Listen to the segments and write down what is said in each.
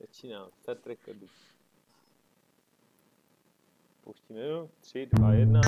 Začíná. Start recordu. Pouštíme, jo? 3, 2, 1.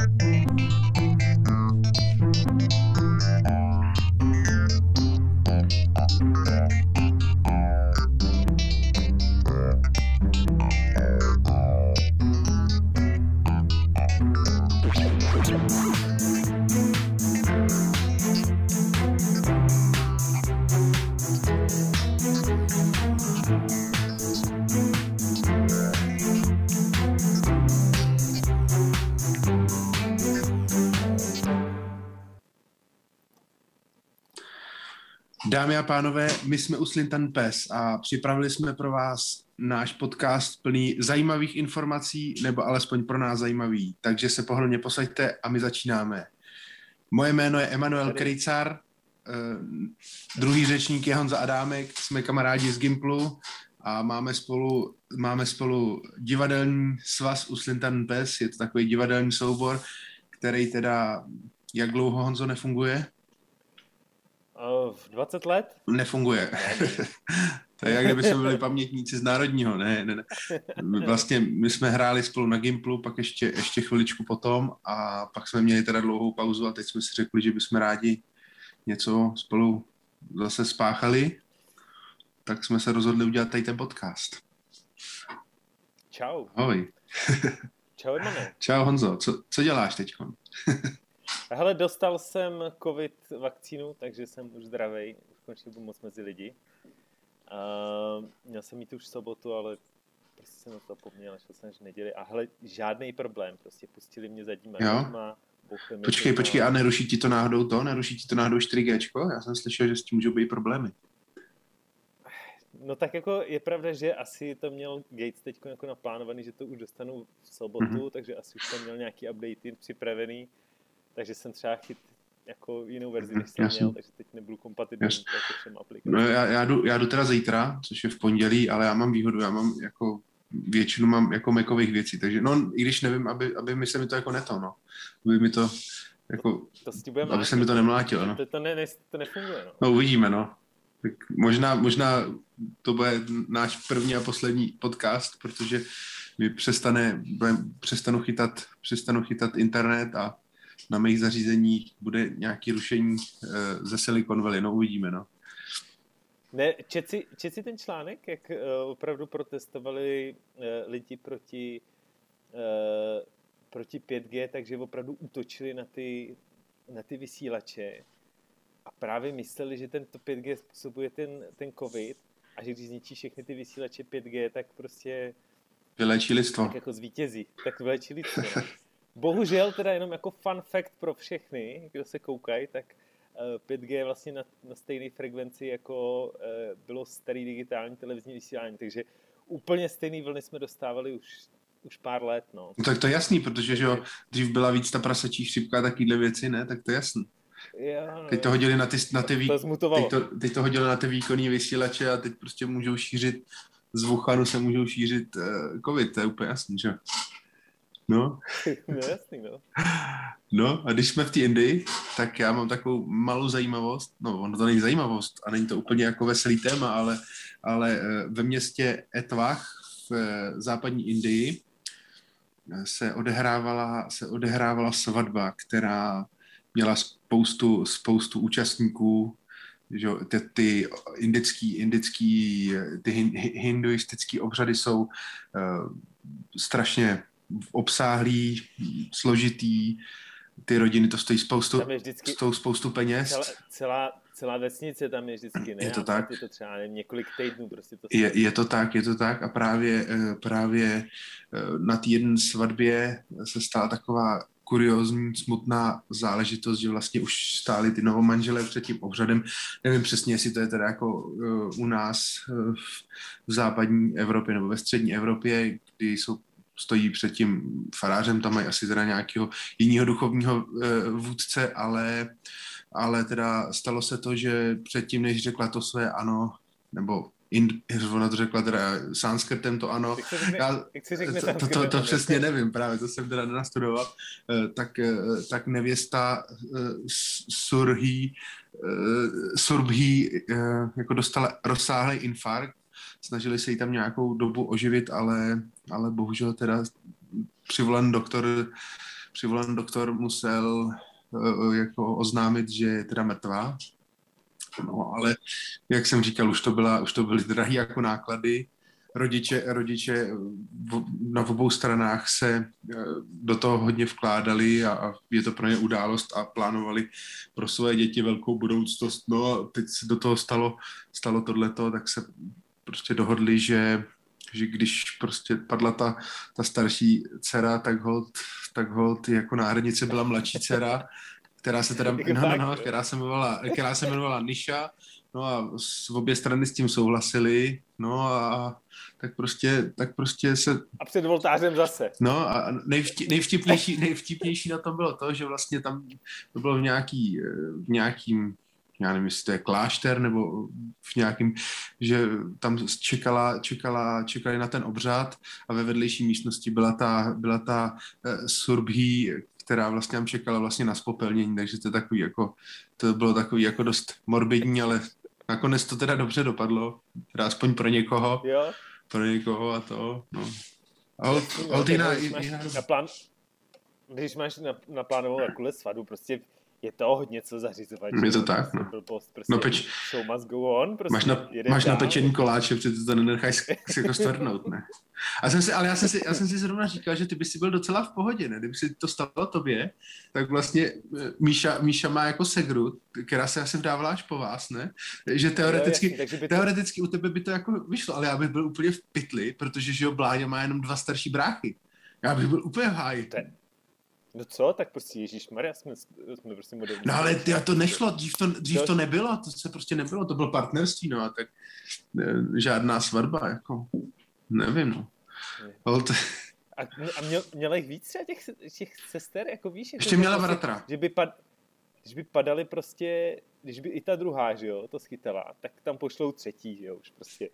Dámy a pánové, my jsme u Slintan Pes a připravili jsme pro vás náš podcast plný zajímavých informací, nebo alespoň pro nás zajímavý. Takže se pohodlně posaďte a my začínáme. Moje jméno je Emanuel Krejcar, eh, druhý řečník je Honza Adámek, jsme kamarádi z Gimplu a máme spolu, máme spolu divadelní svaz u Slintan Pes, je to takový divadelní soubor, který teda, jak dlouho Honzo nefunguje? V 20 let? Nefunguje. to je jak kdyby jsme byli pamětníci z Národního, ne, ne, ne. Vlastně my jsme hráli spolu na Gimplu, pak ještě, ještě chviličku potom a pak jsme měli teda dlouhou pauzu a teď jsme si řekli, že bychom rádi něco spolu zase spáchali, tak jsme se rozhodli udělat tady ten podcast. Čau. Ahoj. Čau, Edmane. Čau, Honzo. Co, co děláš teď? Hele, dostal jsem covid vakcínu, takže jsem už zdravý, už konečně budu moc mezi lidi. Uh, měl jsem mít už sobotu, ale prostě jsem na to zapomněl, šel jsem v neděli a hele, žádný problém, prostě pustili mě zadníma dveřma. Počkej, počkej, a neruší ti to náhodou to? Neruší ti to náhodou 4G? Já jsem slyšel, že s tím můžou být problémy. No tak jako je pravda, že asi to měl Gates teď jako naplánovaný, že to už dostanu v sobotu, mm-hmm. takže asi už tam měl nějaký update připravený takže jsem třeba chyt jako jinou verzi, než jsem Jasný. měl, takže teď nebudu kompatibilní jako všem aplikacím. No já, já, jdu, já jdu teda zítra, což je v pondělí, ale já mám výhodu, já mám jako většinu mám jako Macových věcí, takže no, i když nevím, aby, aby mi se mi to jako neto, no. Aby mi to, jako, to aby mlátit. se mi to nemlátilo, no. To, to, ne, ne, to nefunguje, no. No uvidíme, no. Tak možná, možná to bude náš první a poslední podcast, protože mi přestane, přestanu chytat, přestanu chytat internet a na mých zařízeních bude nějaké rušení uh, ze Silicon Valley, no uvidíme, no. Ne, čet si, čet si ten článek, jak uh, opravdu protestovali uh, lidi proti, uh, proti 5G, takže opravdu útočili na ty, na ty vysílače a právě mysleli, že tento 5G způsobuje ten, ten COVID a že když zničí všechny ty vysílače 5G, tak prostě vylečí lidstvo. Tak jako zvítězí, tak vylečí lidstvo. Bohužel teda jenom jako fun fact pro všechny, kdo se koukají, tak 5G eh, je vlastně na, na stejné frekvenci, jako eh, bylo starý digitální televizní vysílání, takže úplně stejný vlny jsme dostávali už, už pár let. No. no tak to je jasný, protože že jo, dřív byla víc ta prasačí chřipka a takovýhle věci, ne? Tak to je jasný. No, teď to hodili na ty, na ty, vý... to teď, to, teď to hodili na ty výkonní vysílače a teď prostě můžou šířit z Wuhanu se můžou šířit uh, covid, to je úplně jasný, že No. no jasný, no. No a když jsme v té Indii, tak já mám takovou malou zajímavost, no ono to není zajímavost a není to úplně jako veselý téma, ale, ale eh, ve městě Etvach v eh, západní Indii eh, se odehrávala, se odehrávala svatba, která měla spoustu, spoustu účastníků, že ty, ty indický, indický, ty hinduistické obřady jsou uh, strašně obsáhlý, složitý, ty rodiny to stojí spoustu, vždycky, stojí spoustu peněz. Celá, celá, celá vesnice tam je vždycky, ne? Je to tak. Je to třeba nevím, několik týdnů prostě to je, je to tak, je to tak a právě, eh, právě eh, na té jedné svatbě se stala taková kuriozní, smutná záležitost, že vlastně už stáli ty novomanželé před tím obřadem. Nevím přesně, jestli to je teda jako uh, u nás uh, v západní Evropě nebo ve střední Evropě, kdy jsou stojí před tím farářem, tam mají asi teda nějakého jiného duchovního e, vůdce, ale, ale teda stalo se to, že předtím, než řekla to své ano, nebo Ind, ona to řekla teda sanskrtem to ano. Já, to, to, to, to přesně nevím, právě to jsem teda nenastudoval. E, tak, e, tak nevěsta Surhi, Surbhi jako dostala rozsáhlý infarkt snažili se jí tam nějakou dobu oživit, ale, ale bohužel teda přivolen doktor, přivolen doktor musel uh, jako oznámit, že je teda mrtvá. No, ale jak jsem říkal, už to, byla, už to byly drahé jako náklady, rodiče, rodiče na obou stranách se eh, do toho hodně vkládali a, je to pro ně událost a plánovali pro své děti velkou budoucnost. No a teď se do toho stalo, stalo tohleto, tak se prostě dohodli, že že když prostě padla ta, ta starší dcera, tak hold, tak hold jako náhradnice byla mladší dcera, která se teda, no, no, no, která se jmenovala, která se jmenovala Nisha, no a s obě strany s tím souhlasili, no a tak prostě, tak prostě se... A před voltářem zase. No a nejvtip, nejvtipnější, nejvtipnější na tom bylo to, že vlastně tam to bylo v, nějaký, v nějakým já nevím, jestli to je klášter nebo v nějakým, že tam čekala, čekala, čekali na ten obřad a ve vedlejší místnosti byla ta, byla ta uh, surbhí, která vlastně tam čekala vlastně na spopelnění, takže to, je takový jako, to bylo takový jako dost morbidní, ale nakonec to teda dobře dopadlo, teda aspoň pro někoho. Jo. Pro někoho a to, no. A od, jiná, jiná, na plán, když máš naplánovanou takovou svatbu, prostě je to hodně co zařizovat. Je to tak, no. Post, prostě no peč, show must go on, prostě máš, na, máš na pečení koláče, protože to nenecháš si jako stvrdnout, ne? A jsem si, ale já jsem, si, já jsem si zrovna říkal, že ty bys si byl docela v pohodě, ne? Kdyby si to stalo tobě, tak vlastně eh, Míša, Míša má jako segru, která se asi vdávala až po vás, ne? Že teoreticky, jo, jasný, to... teoreticky u tebe by to jako vyšlo, ale já bych byl úplně v pytli, protože že jo, Bláňa má jenom dva starší bráchy. Já bych byl úplně v háji. To je, No co, tak prostě Ježíš Maria, jsme, jsme prostě moderní. No ale ty, to nešlo, dřív to, dřív to nebylo, to se prostě nebylo, to bylo partnerství, no a tak ne, žádná svatba, jako, nevím, no. Ale to... A, a měl, měla jich víc třeba těch, těch sester, jako víš? Jako Ještě měla prostě, bratra. Že by, pad, když by padali prostě, když by i ta druhá, že jo, to schytala, tak tam pošlou třetí, že jo, už prostě.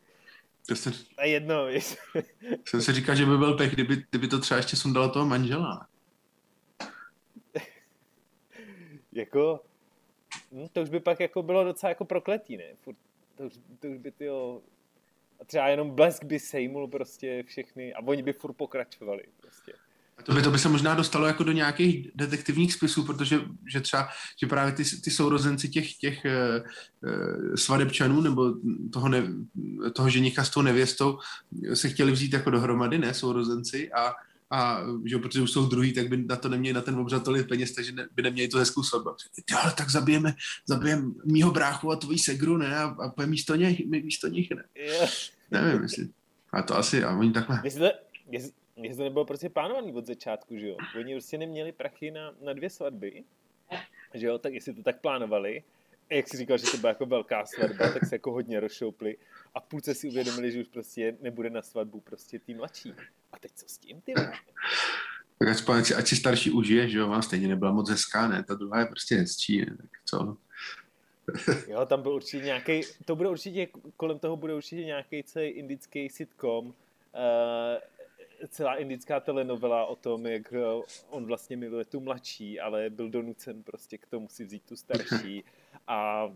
To se... A jedno, víš. Jsem si říkal, že by byl pech, kdyby, kdyby to třeba ještě sundalo toho manžela jako, hm, to už by pak jako bylo docela jako prokletý, ne? Furt, to, už, to už by ty a třeba jenom blesk by sejmul prostě všechny a oni by furt pokračovali prostě. A to by, to by se možná dostalo jako do nějakých detektivních spisů, protože že třeba, že právě ty, ty sourozenci těch, těch uh, svadebčanů nebo toho, ne, toho ženicha s tou nevěstou se chtěli vzít jako dohromady, ne, sourozenci a a že protože už jsou druhý, tak by na to neměli na ten obřad tolik peněz, takže ne, by neměli tu hezkou svatbu. Ale tak zabijeme, zabijeme mýho bráchu a tvojí segru, ne? A, a pojďme místo něj, místo nich, ne? Yeah. Nevím, jestli. A to asi, a oni takhle. Jestli to, jestli, jestli to nebylo prostě plánovaný od začátku, že jo? Oni prostě neměli prachy na, na dvě svatby, že jo? Tak jestli to tak plánovali, jak jsi říkal, že to byla jako velká svatba, tak se jako hodně rozšoupli a půlce si uvědomili, že už prostě nebude na svatbu prostě tým mladší. A teď co s tím, ty Tak aspoň, ať, ať si starší užije, že jo, vám stejně nebyla moc hezká, ne? Ta druhá je prostě hezčí, ne? tak co? jo, tam byl určitě nějaký, to bude určitě, kolem toho bude určitě nějaký celý indický sitcom, uh, celá indická telenovela o tom, jak eh, on vlastně miluje tu mladší, ale byl donucen prostě k tomu si vzít tu starší a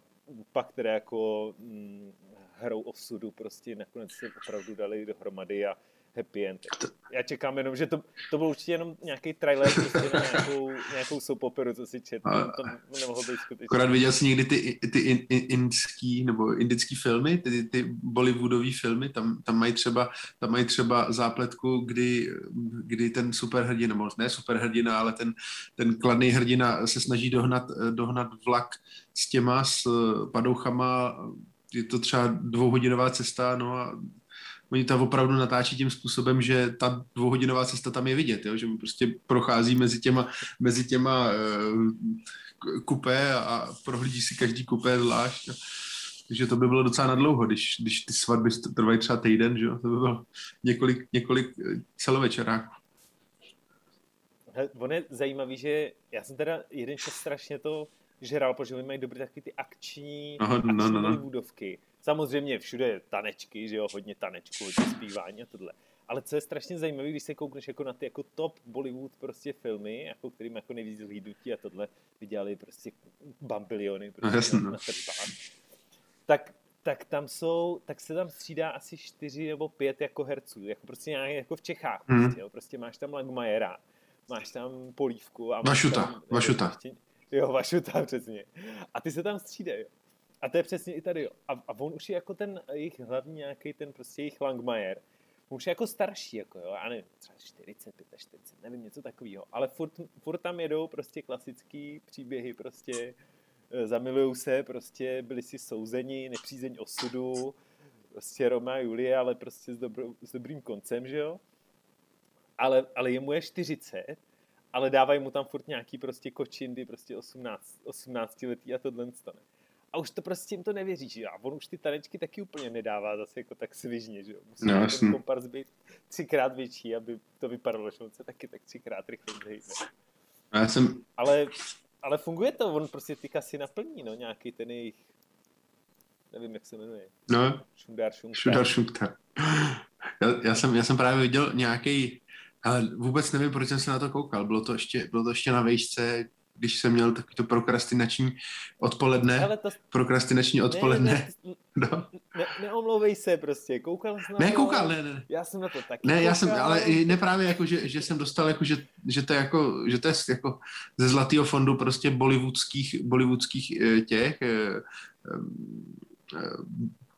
pak teda jako hm, hrou osudu prostě nakonec se opravdu dali dohromady a happy end. Já čekám jenom, že to, to byl určitě jenom nějaký trailer prostě na nějakou, nějakou soap operu, co si čet. To, to nemohlo být skutečně. Akorát viděl jsi někdy ty, ty in, in, indický nebo indický filmy, ty, ty bollywoodové filmy, tam, tam, mají třeba, tam mají třeba zápletku, kdy, kdy ten superhrdina, nebo ne superhrdina, ale ten, ten kladný hrdina se snaží dohnat, dohnat vlak s těma, s padouchama, je to třeba dvouhodinová cesta, no a oni to opravdu natáčí tím způsobem, že ta dvouhodinová cesta tam je vidět, jo? že prostě prochází mezi těma, mezi těma uh, kupé a prohlíží si každý kupé zvlášť. Takže to by bylo docela nadlouho, když, když ty svatby trvají třeba týden, že jo? to by bylo několik, několik eh, celovečeráků. On je zajímavý, že já jsem teda jeden čas strašně to žral, protože oni mají dobré taky ty akční, Aha, akční no, no, no. budovky Samozřejmě všude je tanečky, že jo, hodně tanečku, hodně zpívání a tohle. Ale co je strašně zajímavé, když se koukneš jako na ty jako top Bollywood prostě filmy, jako kterým jako nejvíc zhlídnutí a tohle vydělali prostě bambiliony prostě no, na, tak tak tam jsou, tak se tam střídá asi čtyři nebo pět jako herců, jako prostě nějak jako v Čechách. Hmm. Prostě, jo. prostě máš tam Langmajera, máš tam Polívku a máš Vašuta, tam, Vašuta. Ještě, jo, Vašuta, přesně. A ty se tam střídají. A to je přesně i tady. A, a on už je jako ten jejich hlavní nějaký ten prostě jejich Langmajer. On už je jako starší, jako jo, já nevím, třeba 40, 45, nevím, něco takového. Ale furt, furt tam jedou prostě klasický příběhy, prostě eh, zamilujou se, prostě byli si souzeni, nepřízeň osudu, prostě Roma a Julie, ale prostě s, dobrou, s dobrým koncem, že jo. Ale, ale jemu je 40, ale dávají mu tam furt nějaký prostě kočindy, prostě 18, 18 letý a tohle stane. A už to prostě jim to nevěří, že jo. A on už ty tanečky taky úplně nedává zase jako tak svižně, že jo. Musí No, ten kompars být třikrát větší, aby to vypadalo, že on se taky tak třikrát rychle. A Já jsem, Ale, ale funguje to, on prostě ty kasy naplní, no, nějaký ten jejich, nevím, jak se jmenuje, no, Šundár Šunkár. Šudar Šukta. Já, já, jsem, já jsem právě viděl nějaký, ale vůbec nevím, proč jsem se na to koukal. Bylo to ještě, bylo to ještě na vejšce, když jsem měl takový to prokrastinační odpoledne. Hele, to, Prokrastinační odpoledne. Ne, ne, No. ne, neomlouvej se prostě, koukal jsi na Ne, koukal, ne, ne. Já jsem na to taky Ne, já jsem, koukal. ale i ne právě jako, že, že jsem dostal jako, že, že to je jako, že to je jako ze zlatého fondu prostě bollywoodských, bollywoodských eh, těch eh, eh,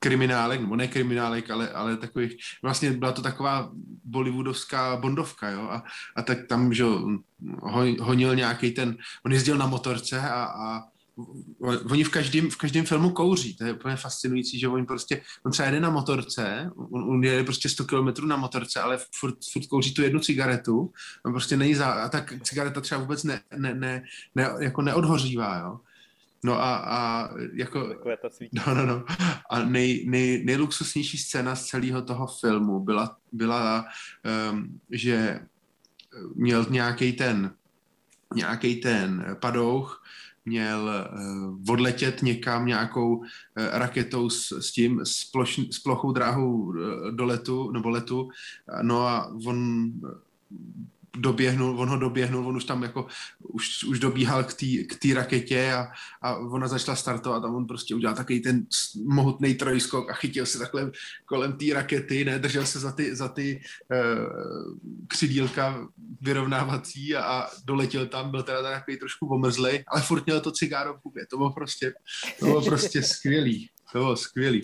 kriminálek, nebo ne kriminálek, ale, ale takových, vlastně byla to taková bollywoodovská bondovka, jo, a, a tak tam, že honil nějaký ten, on jezdil na motorce a, a oni v každém, v každém filmu kouří, to je úplně fascinující, že oni prostě, on třeba jede na motorce, on, on jede prostě 100 km na motorce, ale furt, furt kouří tu jednu cigaretu, on prostě není za, a tak cigareta třeba vůbec ne, ne, ne, ne jako neodhořívá, jo. No a, a jako, Takové ta. No, no, no. A nej, nej, nejluxusnější scéna z celého toho filmu byla, byla um, že měl nějaký ten, nějaký ten padouch, měl uh, odletět někam nějakou uh, raketou s, s tím, s, ploš, s plochou dráhou uh, do letu, nebo letu, no a on doběhnul, on ho doběhnul, on už tam jako, už, už dobíhal k té raketě a, a ona začala startovat a on prostě udělal takový ten mohutný trojskok a chytil se takhle kolem té rakety, ne, držel se za ty, za ty uh, křidílka vyrovnávací a, a doletěl tam, byl teda takový trošku omrzlej, ale furt měl to cigáro v hubě, to bylo prostě, to bylo prostě skvělý, to bylo skvělý.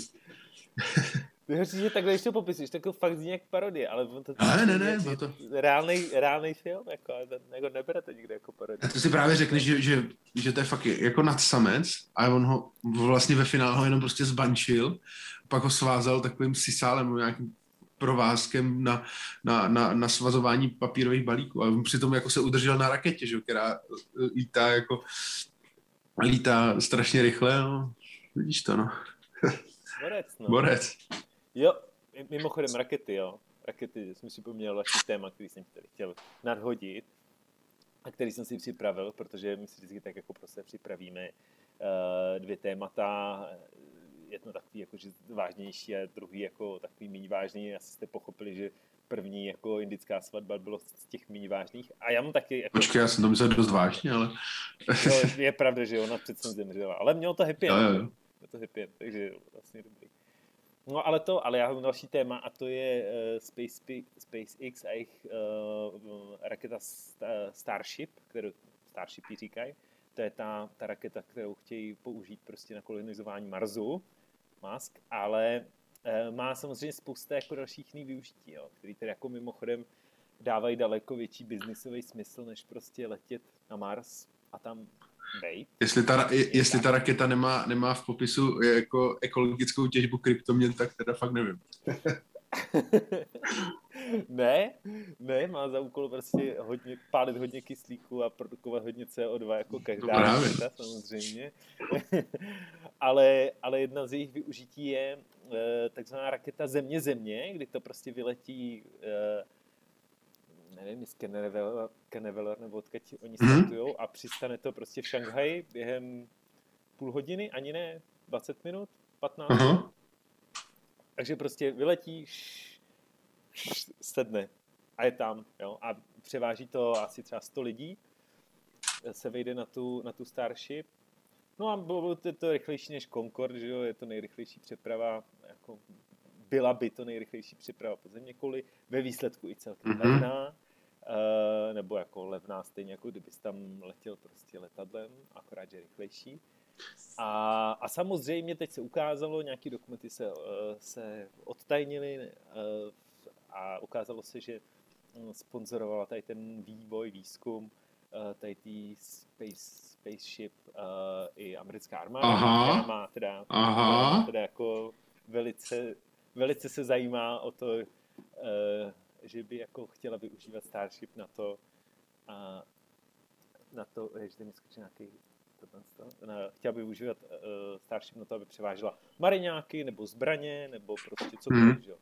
Vyhoří, že takhle, když to popisuješ, tak to fakt zní jak parodie, ale on to... Ale ne, ne, je to- Reálnej, reálnej film, jako, jako nebere to nikde jako parodie. A ty si právě řekneš, že, že, že to je fakt jako nadsamec a on ho vlastně ve finále ho jenom prostě zbančil, pak ho svázal takovým sisálem nějakým provázkem na, na, na, na svazování papírových balíků. A on přitom jako se udržel na raketě, že, která eh, lítá jako lítá strašně rychle. No. Vidíš to, no. Borec, no. Borec. Jo, mimochodem rakety, jo. Rakety, jsem si poměl další téma, který jsem tady chtěl nadhodit a který jsem si připravil, protože my si vždycky tak jako prostě připravíme uh, dvě témata, jedno takový jako, že vážnější a druhý jako takový méně vážný. Asi jste pochopili, že první jako indická svatba bylo z těch méně vážných. A já mám taky... Jako, Počkej, já jsem to myslel dost vážně, ale... to je pravda, že ona přece zemřela. Ale mělo to happy Jo, end. jo, jo. Je to happy end, takže vlastně dobrý. No ale to, ale já mám další téma a to je uh, Space, SpaceX a jejich uh, raketa Sta- Starship, kterou Starship ji říkají. To je ta, ta raketa, kterou chtějí použít prostě na kolonizování Marsu, Musk, ale uh, má samozřejmě spousta jako dalších jiných využití, jo, který tedy jako mimochodem dávají daleko větší biznisový smysl, než prostě letět na Mars a tam. Jestli ta, jestli ta raketa nemá, nemá v popisu jako ekologickou těžbu kryptoměn, tak teda fakt nevím. ne, ne, má za úkol prostě hodně, pálit hodně kyslíku a produkovat hodně CO2 jako každá No právě. raketa samozřejmě. ale, ale jedna z jejich využití je eh, takzvaná raketa Země-Země, kdy to prostě vyletí eh, nevím, z Kenneveler nebo odkud oni Mhm. startujou a přistane to prostě v Šanghaji během půl hodiny, ani ne, 20 minut, 15. Aha. Takže prostě vyletí, š- š- sedne a je tam. Jo? A převáží to asi třeba 100 lidí, se vejde na tu, na tu Starship No a bylo to, to rychlejší než Concorde, že jo, je to nejrychlejší přeprava, jako byla by to nejrychlejší přeprava po země kvůli ve výsledku i celkem mm-hmm. levná, uh, nebo jako levná stejně jako kdybys tam letěl prostě letadlem, akorát, že rychlejší. A, a samozřejmě teď se ukázalo, nějaké dokumenty se, uh, se odtajnily uh, a ukázalo se, že hm, sponzorovala tady ten vývoj, výzkum tady tý Space, Spaceship i americká armáda, Aha. která má teda, Aha. teda jako velice, velice se zajímá o to, že by jako chtěla využívat Starship na to, a na to, že mi skočí nějaký chtěla by využívat uh, Starship na to, aby převážela mariňáky, nebo zbraně, nebo prostě cokoliv, hmm. že jo.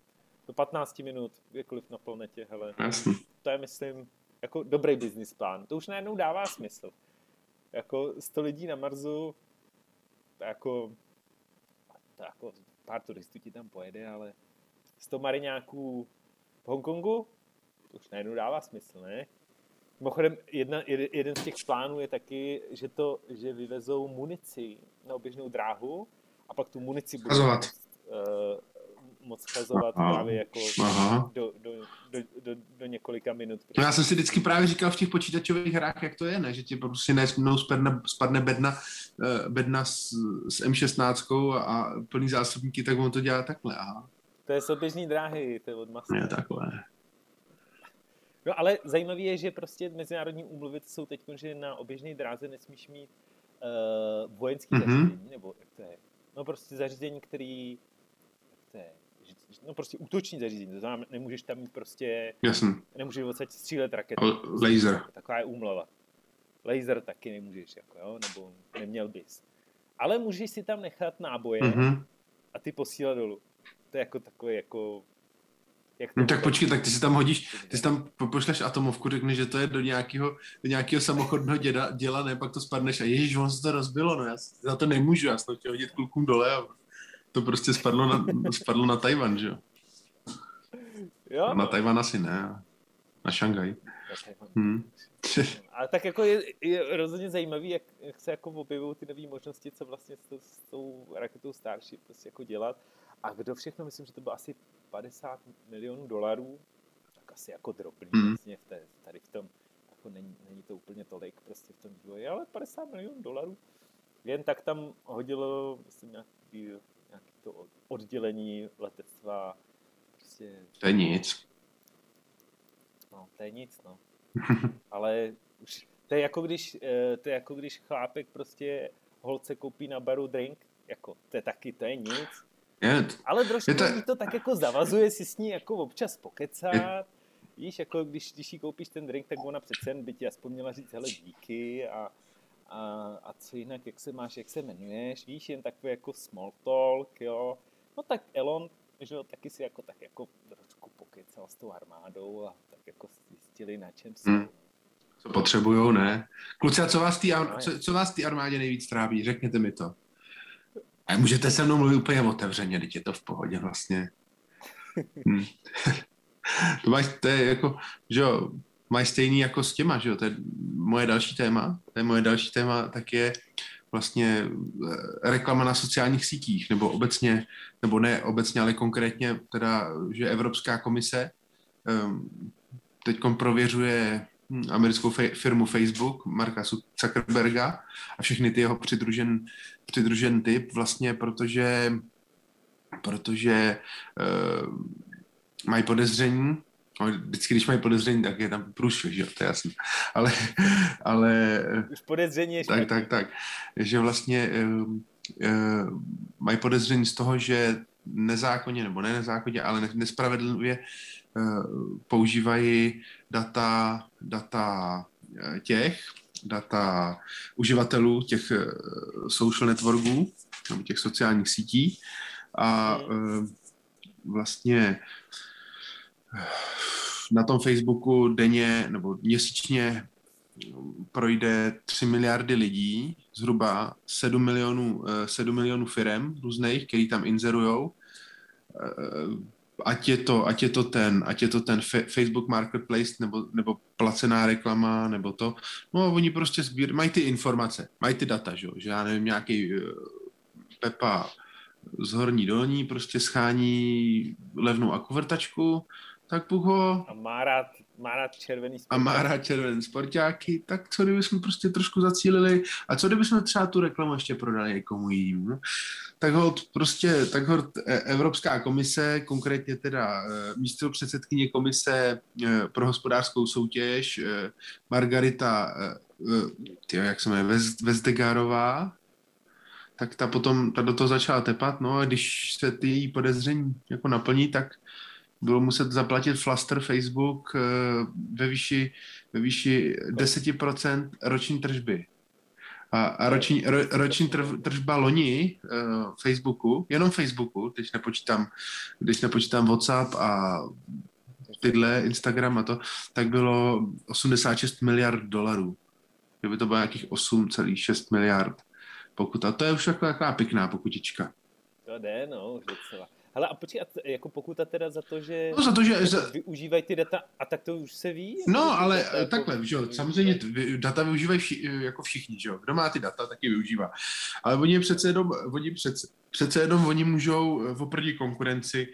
Do 15 minut, kdekoliv na planetě, hele. Jasný. To je, myslím, jako dobrý business plán. To už najednou dává smysl. Jako 100 lidí na Marsu, jako, to jako pár turistů ti tam pojede, ale 100 mariňáků v Hongkongu, to už najednou dává smysl, ne? Mimochodem, jedna, jeden z těch plánů je taky, že, to, že vyvezou munici na oběžnou dráhu a pak tu munici budou moc, uh, moc chazovat právě jako do, do, do, do, do, několika minut. No já jsem si vždycky právě říkal v těch počítačových hrách, jak to je, ne? že ti prostě najednou spadne, spadne bedna, uh, bedna s, s M16 a plný zásobníky, tak on to dělá takhle. Aha. To je soběžní dráhy, to je od masy. Je takhle. No ale zajímavé je, že prostě mezinárodní úmluvy jsou teď, že na oběžné dráze nesmíš mít uh, vojenský mm-hmm. zařízení, nebo jak to je? No prostě zařízení, který, jak to je? No prostě útoční zařízení, to znamená, nemůžeš tam mít prostě, Jasný. nemůžeš odsaď střílet rakety. Laser. Taková je úmlava. Laser taky nemůžeš, jako jo, nebo neměl bys. Ale můžeš si tam nechat náboje mm-hmm. a ty posílat dolů. To je jako takový jako jak no tak počkej, tak ty si tam hodíš, ty si tam pošleš atomovku, řekneš, že to je do nějakého, do nějakého samochodného děda, děla, ne, pak to spadneš a ježíš, on se to rozbilo, no já za to nemůžu, já jsem to chtěl hodit klukům dole a to prostě spadlo na, spadlo na Tajvan, že jo? Jo. Na Tajvan asi ne, na Šangaj. Hmm. A tak jako je, je rozhodně zajímavý, jak, jak se jako objevují ty nové možnosti, co vlastně s, to, s tou raketou Starship prostě jako dělat. A kdo všechno, myslím, že to bylo asi 50 milionů dolarů, tak asi jako drobný mm. vlastně v té, tady v tom, jako není, není, to úplně tolik prostě v tom vývoji, ale 50 milionů dolarů. Jen tak tam hodilo, myslím, nějaký, nějaký to oddělení letectva. Prostě... To je nic. No, to je nic, no. ale už, to je jako když, eh, to je jako když chlápek prostě holce koupí na baru drink, jako, to je taky, to je nic. Je, Ale trošku je to... to tak jako zavazuje si s ní jako občas pokecat. Je... Víš, jako když, když jí koupíš ten drink, tak ona přece jen by ti aspoň měla říct, hele, díky a, a, a co jinak, jak se máš, jak se jmenuješ, víš, jen takový jako small talk, jo. No tak Elon, že jo, taky si jako tak jako trošku pokecal s tou armádou a tak jako zjistili, na čem jsou. Hmm. Co potřebujou, ne? Kluci, a co vás tý, co, co vás armádě nejvíc tráví? Řekněte mi to. A můžete se mnou mluvit úplně otevřeně, teď je to v pohodě vlastně. Hmm. to, máš, to je jako, že jo, mají stejný jako s těma, že jo, to je moje další téma, to je moje další téma, tak je vlastně eh, reklama na sociálních sítích, nebo obecně, nebo ne obecně, ale konkrétně teda, že Evropská komise um, teď prověřuje hm, americkou firmu Facebook, Marka Zuckerberga a všechny ty jeho přidružen, přidružen typ, vlastně protože, protože uh, mají podezření, vždycky, když mají podezření, tak je tam průšvih, že jo, to je jasné. Ale, ale... Už podezření je Tak, tak, tak. Že vlastně uh, uh, mají podezření z toho, že nezákonně, nebo ne nezákonně, ale nespravedlivě uh, používají data, data těch, data uživatelů těch eh, social networků, nebo těch sociálních sítí a eh, vlastně eh, na tom Facebooku denně nebo měsíčně projde 3 miliardy lidí, zhruba 7 milionů, 7 milionů firm různých, který tam inzerujou. Ať je to, ať je to ten, ať je to ten Facebook Marketplace nebo, nebo placená reklama, nebo to, no oni prostě sbír, mají ty informace, mají ty data, že, že já nevím, nějaký uh, Pepa z horní dolní prostě schání levnou akuvertačku, tak puho. A má rád má rád červený sportáky. A má rád červený sportáky, tak co kdyby jsme prostě trošku zacílili a co kdyby jsme třeba tu reklamu ještě prodali někomu jinému. Tak hod prostě, tak hod e, Evropská komise, konkrétně teda e, místo předsedkyně komise e, pro hospodářskou soutěž Margarita, tyjo, jak se jmenuje, Vestegárová, tak ta potom ta do toho začala tepat, no a když se ty její podezření jako naplní, tak bylo muset zaplatit flaster Facebook eh, ve výši, ve výši 10% roční tržby. A, a roční, ro, roční tržba loni uh, Facebooku, jenom Facebooku, teď nepočítám, když nepočítám WhatsApp a tyhle, Instagram a to, tak bylo 86 miliard dolarů. Kdyby to bylo nějakých 8,6 miliard pokud. A to je už taková, taková pěkná pokutička. To jde, no, docela. Ale a počkej, jako pokuta teda za to, že, no, za to, že jako za... využívají ty data, a tak to už se ví? No, ale jako, takhle, že jo, samozřejmě data využívají vši, jako všichni, že jo, kdo má ty data, taky využívá. Ale oni přece jenom, oni přece, přece jenom oni můžou v oproti konkurenci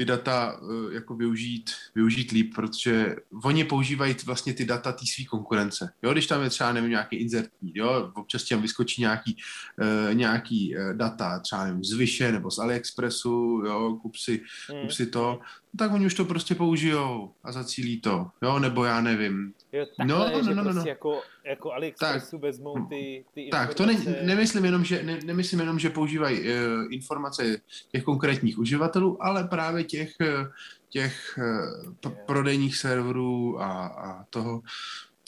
ty data uh, jako využít, využít líp, protože oni používají vlastně ty data té své konkurence. Jo, když tam je třeba, nevím, nějaký inzertní, jo, občas těm vyskočí nějaký, uh, nějaký uh, data, třeba nevím, z Vyše nebo z AliExpressu, jo, kup si, hmm. kup si to, tak oni už to prostě použijou a zacílí to, jo, nebo já nevím. Jo, takhle, no, no, no, no, no. Prostě jako, jako AliExpressu tak, vezmou ty, ty Tak, to ne, nemyslím jenom, že, ne, nemyslím jenom, že používají uh, informace těch konkrétních uživatelů, ale právě těch, těch uh, p- prodejních serverů a, a toho,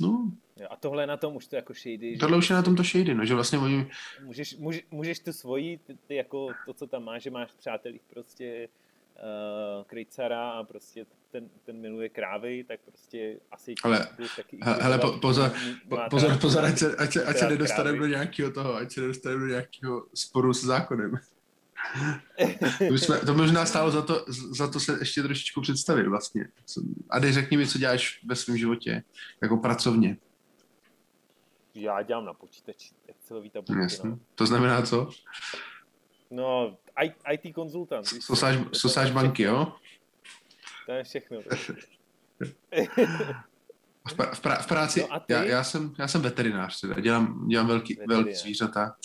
no, a tohle na tom už to jako shady. Tohle už je na tom to shady, no, že vlastně oni... Můžeš, můžeš, můžeš tu svoji, ty, ty jako to, co tam máš, že máš přátelích prostě uh, krejcara a prostě ten, ten miluje krávy, tak prostě asi ale, taky hele, po, pozor, po, pozor, pozor, ať se, ať se, ať se nedostaneme do nějakého toho, ať se nedostaneme do nějakého sporu s zákonem. to, jsme, to možná stálo za to, za to se ještě trošičku představit vlastně. A dej řekni mi, co děláš ve svém životě, jako pracovně. Já dělám na počítači Excelový tabulky. No. To znamená co? No, IT konzultant. Sosáž, banky, jo? To je všechno. v, pra, v, pra, v práci, no já, já, jsem, já jsem veterinář, teda. dělám, dělám velký, velký zvířata.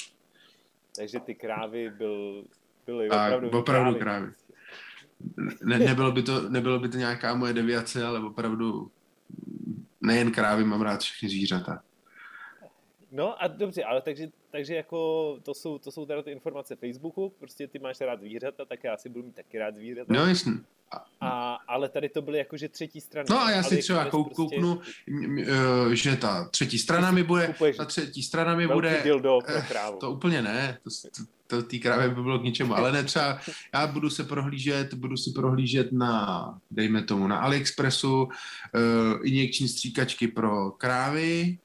Takže ty krávy byl, byly a, opravdu, opravdu krávy. krávy. Ne, nebylo, by to, nebylo by to nějaká moje deviace, ale opravdu nejen krávy, mám rád všechny zvířata. No a dobře, ale takže, takže jako to jsou, to jsou teda ty informace Facebooku, prostě ty máš rád zvířata, tak já si budu mít taky rád zvířata. No jasně. A, ale tady to byly jakože třetí strany. No a já si třeba kou, prostě... kouknu, eh, že ta třetí strana mi bude, ta třetí strana mi bude... dildo pro eh, krávu. To úplně ne, to, to, to té krávě by bylo k ničemu, ale ne třeba, já budu se prohlížet, budu si prohlížet na, dejme tomu, na AliExpressu uh, injekční stříkačky pro krávy,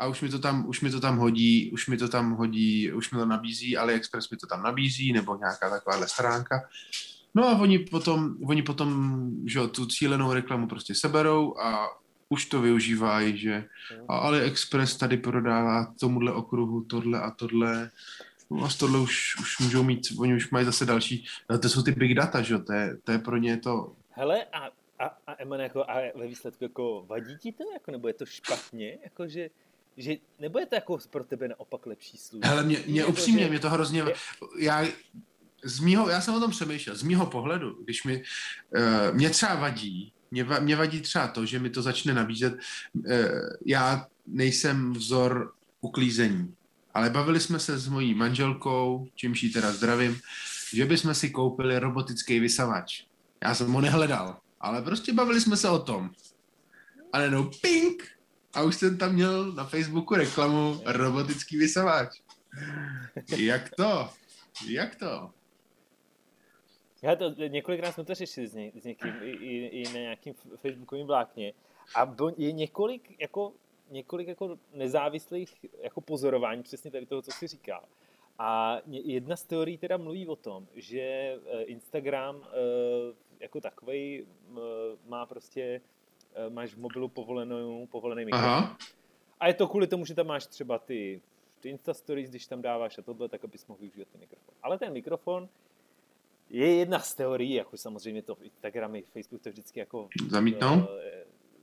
a už mi to tam, už mi to tam hodí, už mi to tam hodí, už mi to nabízí, AliExpress mi to tam nabízí, nebo nějaká takováhle stránka. No a oni potom, oni potom že tu cílenou reklamu prostě seberou a už to využívají, že a AliExpress tady prodává tomuhle okruhu tohle a tohle. No a z tohle už, už můžou mít, oni už mají zase další, to jsou ty big data, že to je, to je pro ně to... Hele, a, a, a Eman, jako, a ve výsledku, jako, vadí ti to, jako, nebo je to špatně, jako, že že nebo je to jako pro tebe naopak lepší služba? Hele, mě, mě upřímně, že... mě to hrozně... Je... Já, z mýho, já jsem o tom přemýšlel, z mýho pohledu, když mi, uh, mě třeba vadí, mě, mě vadí třeba to, že mi to začne nabízet, uh, já nejsem vzor uklízení, ale bavili jsme se s mojí manželkou, čímž ji teda zdravím, že bychom si koupili robotický vysavač. Já jsem ho nehledal, ale prostě bavili jsme se o tom. A no ping, a už jsem tam měl na Facebooku reklamu robotický vysavač. Jak to? Jak to? Já to několikrát jsme to řešili s, ně, s někým i, i, i na nějakým facebookovým vlákně a je několik jako, několik jako nezávislých jako pozorování přesně tady toho, co jsi říkal. A jedna z teorií teda mluví o tom, že eh, Instagram eh, jako takový má prostě, máš v mobilu povolenou, povolený mikrofon. Aha. A je to kvůli tomu, že tam máš třeba ty, ty Insta Stories, když tam dáváš a tohle, tak abys mohl využít ten mikrofon. Ale ten mikrofon je jedna z teorií, jako samozřejmě to Instagram i Facebook to vždycky jako zamítnou, uh,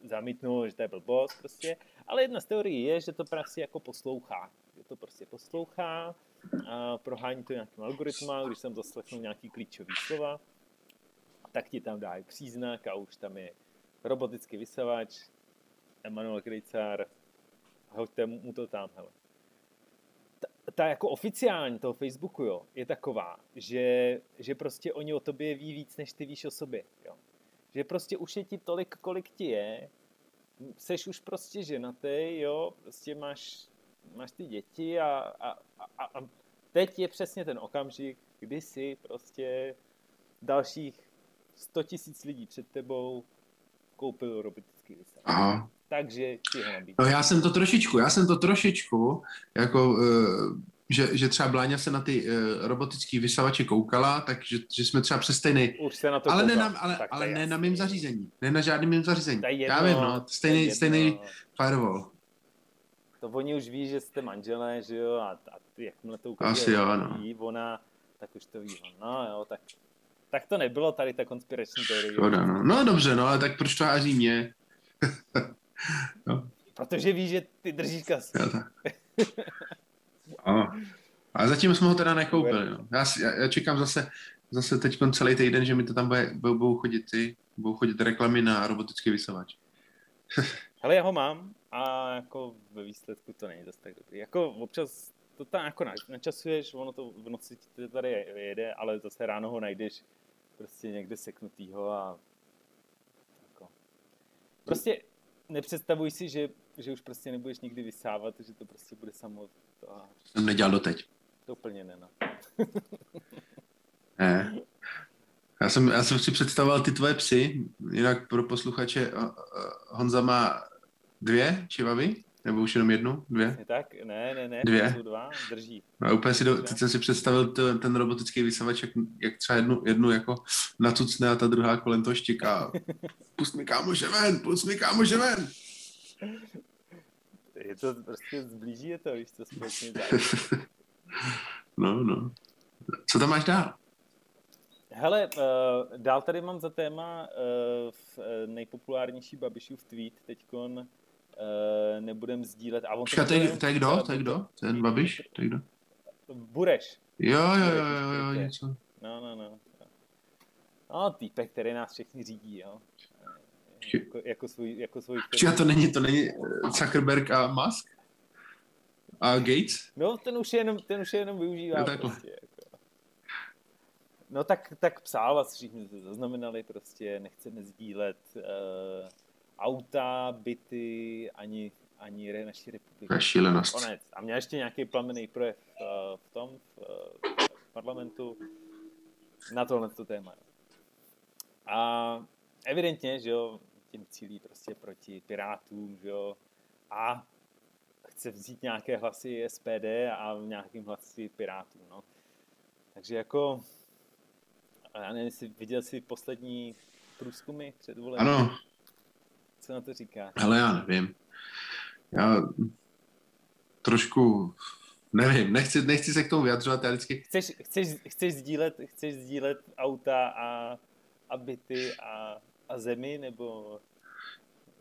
zamítnou, že to je blbost prostě, ale jedna z teorií je, že to prostě jako poslouchá. Že to prostě poslouchá, a prohání to nějakým algoritmem, když tam zaslechnou nějaký klíčový slova, tak ti tam dají příznak a už tam je robotický vysavač, Emanuel Krejcár, hoďte mu to tam, hele. Ta, ta jako oficiální toho Facebooku, jo, je taková, že, že prostě oni o tobě ví víc, než ty víš o sobě, jo. Že prostě už je ti tolik, kolik ti je, seš už prostě ženatý, jo, prostě máš, máš ty děti a, a, a, a teď je přesně ten okamžik, kdy si prostě dalších 100 tisíc lidí před tebou koupil robotický vysavač. Aha. Takže ti ho nabídí. No já jsem to trošičku, já jsem to trošičku, jako, uh, že, že třeba Bláňa se na ty uh, robotický vysavače koukala, takže že jsme třeba přes stejný... Už se na to ale, ne na, ale, ale ne na mým zařízení. Ne na žádným mým zařízení. Jedno, já vím, no, stejný, stejný firewall. To oni už ví, že jste manželé, že jo, a, a jakmile to ukáže, Asi jo, no. ví ona, tak už to ví. No jo, tak tak to nebylo tady ta konspirační teorie. Škoda, no. no dobře, no ale tak proč to hází mě? no. Protože ví, že ty držíš kas. Já tak. no. A zatím jsme ho teda nekoupili. No. Já, já, čekám zase, zase teď celý týden, že mi to tam bude, budou chodit ty, budou chodit reklamy na robotický vysavač. Ale já ho mám a jako ve výsledku to není zase tak dobrý. Jako občas to tam jako načasuješ, ono to v noci tady jede, ale zase ráno ho najdeš prostě někde seknutýho a jako. Prostě nepředstavuj si, že, že už prostě nebudeš nikdy vysávat, že to prostě bude samo. To a... Jsem nedělal doteď. To úplně ne, no. ne. Já jsem, já jsem si představoval ty tvoje psy, jinak pro posluchače Honza má dvě čivavy, nebo už jenom jednu? Dvě? Tak, ne, ne, ne, Dvě? jsou dva, drží. No, úplně si, do, teď jsem si představil to, ten robotický vysavač, jak, jak třeba jednu, jednu jako nacucne a ta druhá kolem toho štěká. Pust mi kámoše ven, pust mi kámoše ven. Je to prostě zblíží je to, víš, co společně No, no. Co tam máš dál? Hele, uh, dál tady mám za téma uh, v, uh, nejpopulárnější Babišův tweet teďkon uh, nebudem sdílet. A on Počka, to, je, to je kdo? To je kdo? Ten Babiš? To je kdo? Bureš. Jo, jo, jo, jo, jo, něco. No, no, no. No, týpek, který nás všechny řídí, jo. Jako, jako svůj, jako svůj Počkej, to není, to není Zuckerberg a Musk? A Gates? No, ten už jenom, ten už jenom využívá. No, prostě, jako. no tak, tak psal a všichni zaznamenali prostě, nechceme sdílet uh, auta, byty, ani, ani naší republiky. Šílenost. Konec. A měl ještě nějaký plamený projev uh, v tom, v, uh, v parlamentu na tohle to téma. A evidentně, že jo, tím cílí prostě proti pirátům, že jo, a chce vzít nějaké hlasy SPD a nějakým hlasy pirátů, no. Takže jako, já nevím, jestli viděl si poslední průzkumy před volem. Ano, co na to říká? Ale já nevím. Já trošku nevím, nechci, nechci se k tomu vyjadřovat, já vždycky... Chceš, chceš, chceš, sdílet, chceš sdílet auta a, a byty a, a zemi, nebo,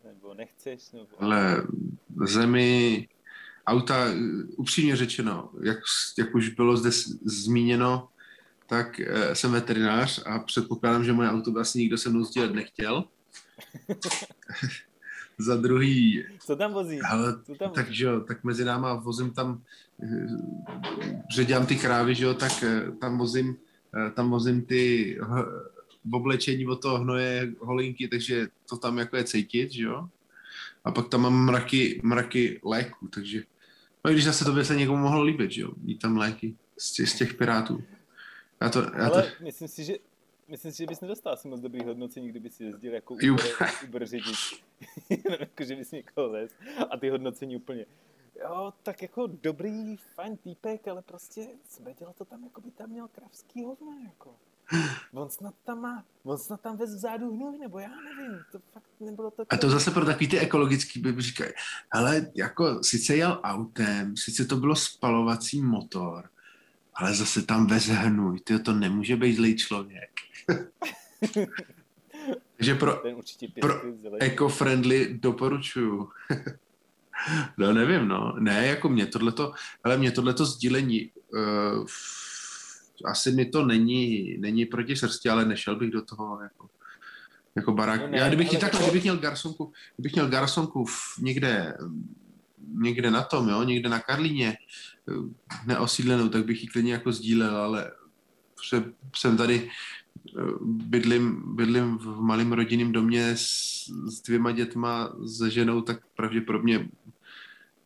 nebo nechceš? Nebo... Ale zemi, auta, upřímně řečeno, jak, jak už bylo zde zmíněno, tak eh, jsem veterinář a předpokládám, že moje auto vlastně nikdo se mnou sdílet nechtěl. za druhý... Co tam vozí? Ale, Co tam tak, že jo, tak mezi náma vozím tam, že dělám ty krávy, že jo, tak eh, tam vozím, eh, tam vozím ty v oblečení od toho hnoje holinky, takže to tam jako je cítit, že jo. A pak tam mám mraky, mraky léků, takže no když zase to by se někomu mohlo líbit, že jo, mít tam léky z těch, z těch pirátů. Já to, já Ale to... myslím si, že Myslím si, že bys nedostal asi moc dobrý hodnocení, kdyby si jezdil jako Uber, Uber řidič. jako, že bys někoho vez a ty hodnocení úplně. Jo, tak jako dobrý, fajn týpek, ale prostě smrdilo to tam, jako by tam měl kravský hovno, jako. On snad tam má, on snad tam vez vzadu hnůj, nebo já nevím, to fakt nebylo to... A to zase pro takový ty ekologický by říkají, hele, jako sice jel autem, sice to bylo spalovací motor, ale zase tam vez hnůj, ty to nemůže být zlý člověk. Takže pro, pro eco-friendly doporučuju. no nevím, no. Ne, jako mě tohleto, ale mě tohleto sdílení uh, asi mi to není, není proti srsti, ale nešel bych do toho jako, jako barák. No ne, Já kdybych, takhle, kdybych měl garsonku, kdybych měl garsonku v, někde, někde na tom, jo, někde na Karlíně, neosídlenou, tak bych ji klidně jako sdílel, ale jsem tady, bydlím, bydlím v malém rodinném domě s, s dvěma dětma, se ženou, tak pravděpodobně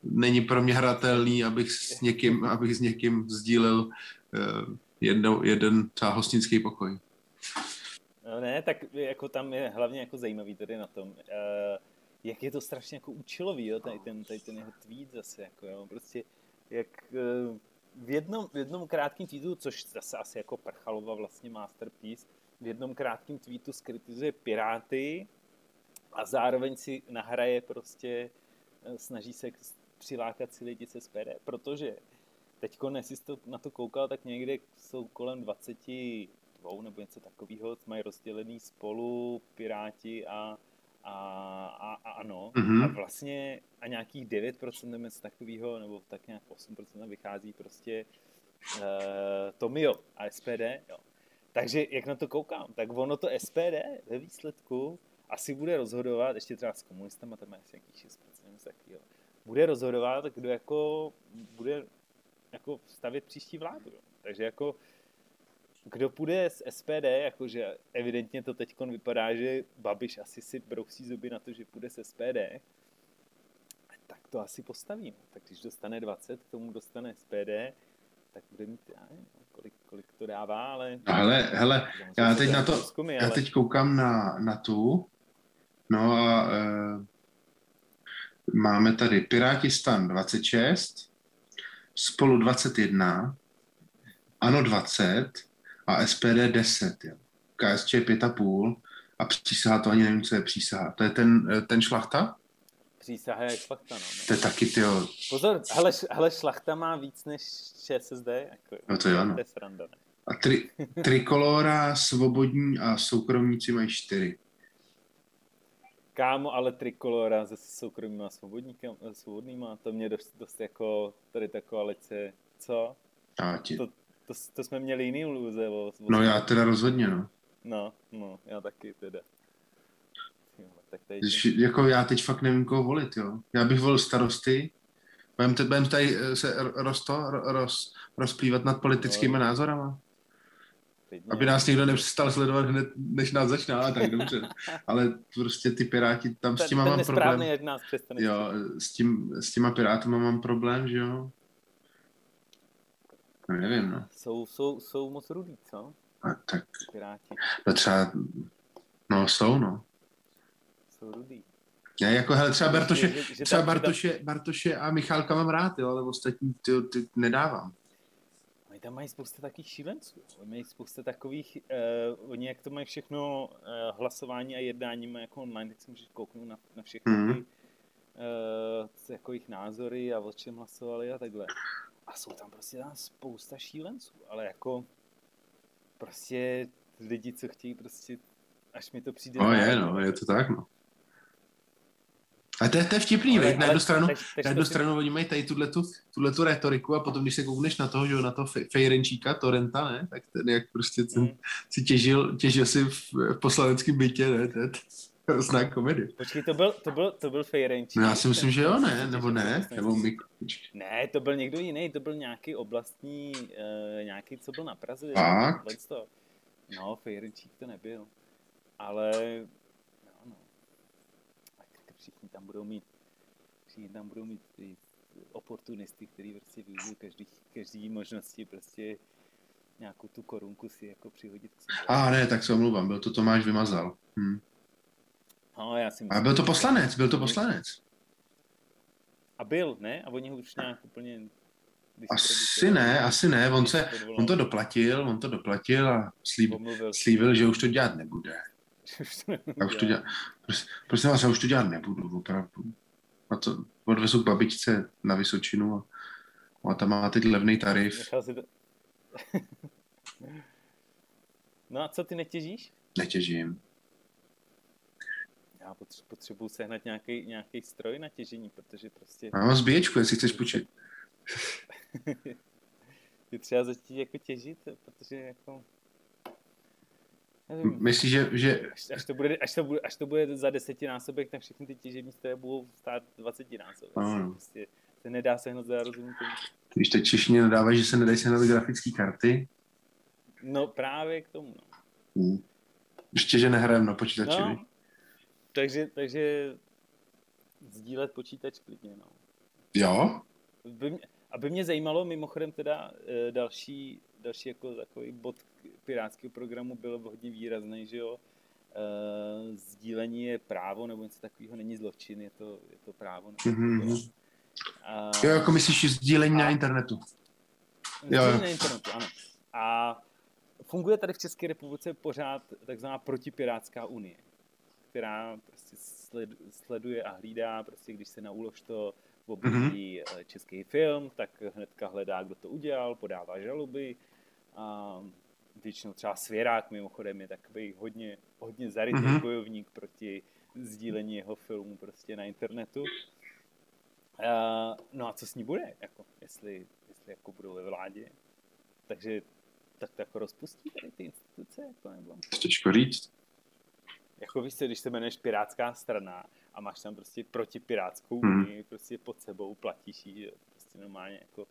není pro mě hratelný, abych s někým, abych s někým sdílel uh, jedno, jeden třeba hostinský pokoj. No ne, tak jako tam je hlavně jako zajímavý tady na tom, uh, jak je to strašně jako účelový, jo, tady ten, tady ten jeho tweet zase, jako jo, prostě jak uh, v jednom, v jednom krátkém tweetu, což zase asi jako Prchalova vlastně masterpiece, v jednom krátkém tweetu skritizuje Piráty a zároveň si nahraje prostě, snaží se přilákat si lidi se SPD, protože teď, jestli jsi to, na to koukal, tak někde jsou kolem 22 nebo něco takového, mají rozdělený spolu Piráti a, a, a, a ano. Mm-hmm. A vlastně a nějakých 9% nebo něco takového, nebo tak nějak 8% vychází prostě uh, Tomio a SPD. Jo. Takže jak na to koukám, tak ono to SPD ve výsledku asi bude rozhodovat, ještě třeba s komunistama, tam má asi nějakých 6% nebo takového, bude rozhodovat, kdo jako bude jako stavět příští vládu. Takže jako kdo půjde z SPD, jakože evidentně to teď vypadá, že Babiš asi si brousí zuby na to, že půjde z SPD, tak to asi postaví. Tak když dostane 20, k tomu dostane SPD, tak bude mít, já nevím, kolik, kolik to dává, ale... No, hele, hele, já teď na to, zkumy, já ale... teď koukám na, na tu, no a e, máme tady Piráti stan 26, spolu 21, ANO 20 a SPD 10. Jo. KSČ 5,5 a přísaha to ani nevím, co je přísaha. To je ten, ten šlachta? Přísaha je šlachta, no. To je taky, ty Pozor, hele, hele, šlachta má víc než ČSSD. Jako, no to jo, no. To je sranda, ne? A tri, trikolora, svobodní a soukromníci mají čtyři. Kámo, ale trikolora se soukromýma svobodnýma, to mě dost, dost jako tady ta koalice, co? A ti. To, to, to, jsme měli jiný lůze. O, o, no já teda rozhodně, no. No, no, já taky teda. Tak tady... Jako já teď fakt nevím, koho volit, jo. Já bych volil starosty, budeme budem tady eh, se rosto, roz, rozplývat nad politickými no. názorama. Klidně. Aby nás někdo nepřestal sledovat hned, než nás ale tak dobře. Ale prostě ty piráti, tam ten, s těma mám problém. Nás jo, s, tím, s těma pirátama mám problém, že jo. No, nevím, no. Jsou, jsou, jsou moc rudí, co? A tak. Piráti. No třeba, no jsou, no. Jsou rudí. Já jako, hele, třeba Bartoše, že, že, že třeba Bartoše, Bartoše a Michálka mám rád, jo, ale ostatní ty, ty nedávám tam mají spousta takových šílenců. Oni mají spousta takových, uh, oni jak to mají všechno uh, hlasování a jednání mají jako online, tak si můžeš kouknout na, na všechny mm. ty uh, jako jejich názory a o čem hlasovali a takhle. A jsou tam prostě tam spousta šílenců, ale jako prostě lidi, co chtějí prostě, až mi to přijde. No je, no, je to tak, no. A to je, to je vtipný, ale, na jednu stranu, tež, tež na jednu stranu oni mají tady tuhle tu retoriku a potom, když se koukneš na toho, že na to Fejrenčíka, Torrenta, ne, tak ten jak prostě ten, hmm. si těžil, těžil si v, v poslaneckém bytě, ne, to je hrozná komedie. Počkej, to byl, to byl, to byl Fejrenčík. No já si myslím, že jo, ne, nebo ne, nebo Mik. Ne, to byl někdo jiný, to byl nějaký oblastní, uh, nějaký, co byl na Praze. Fakt? No, Fejrenčík to nebyl. Ale všichni tam budou mít, všichni tam budou mít ty oportunisty, který prostě využijí každý, každý možnosti prostě nějakou tu korunku si jako přihodit k sobě. A ne, tak se omluvám, byl to Tomáš Vymazal. Hm. No, já si myslím, A byl to poslanec, byl to poslanec. A byl, ne? A oni ho už nějak úplně asi ne, asi ne, on, se, on to doplatil, on to doplatil a slíbil, slíbil že už to dělat nebude. já už to dělat, prosím, vás, já už to dělat nebudu, opravdu. A to odvezu k babičce na Vysočinu a, a tam má teď levný tarif. No a co, ty netěžíš? Netěžím. Já potřebuji sehnat nějaký, nějaký stroj na těžení, protože prostě... Mám zbíječku, jestli chceš půjčit. je třeba začít jako těžit, protože jako... Myslíš, že... že... Až, až, to bude, až, to bude, až to bude za desetinásobek, tak všechny ty těžební stroje budou stát dvacetinásobek. No. Prostě se nedá sehnat za rozumím Když teď češtině nadávají, že se nedají sehnat grafické karty. No právě k tomu. No. Hmm. Ještě, že nehrajeme na počítači. No, takže, takže sdílet počítač klidně, no. Jo? By mě, aby mě zajímalo, mimochodem teda e, další, další jako takový bod pirátského programu byl hodně výrazný, že jo, e, sdílení je právo, nebo něco takového není zločin, je to, je to právo. Mm-hmm. a, jo, jako myslíš sdílení a, na internetu. Sdílení jo. na internetu, ano. A funguje tady v České republice pořád takzvaná protipirátská unie která prostě sleduje a hlídá, prostě když se na úlož to objeví mm-hmm. český film, tak hnedka hledá, kdo to udělal, podává žaloby. A většinou třeba Svěrák mimochodem je takový hodně, hodně zarytý mm-hmm. bojovník proti sdílení jeho filmu prostě na internetu. A, no a co s ní bude, jako, jestli, jestli jako budou ve vládě. Takže tak to jako rozpustí tady ty instituce, jako nebo? Těžko říct jako víš když se jmenuješ Pirátská strana a máš tam prostě protipirátskou hmm. unii, prostě pod sebou platíš ji, prostě normálně jako,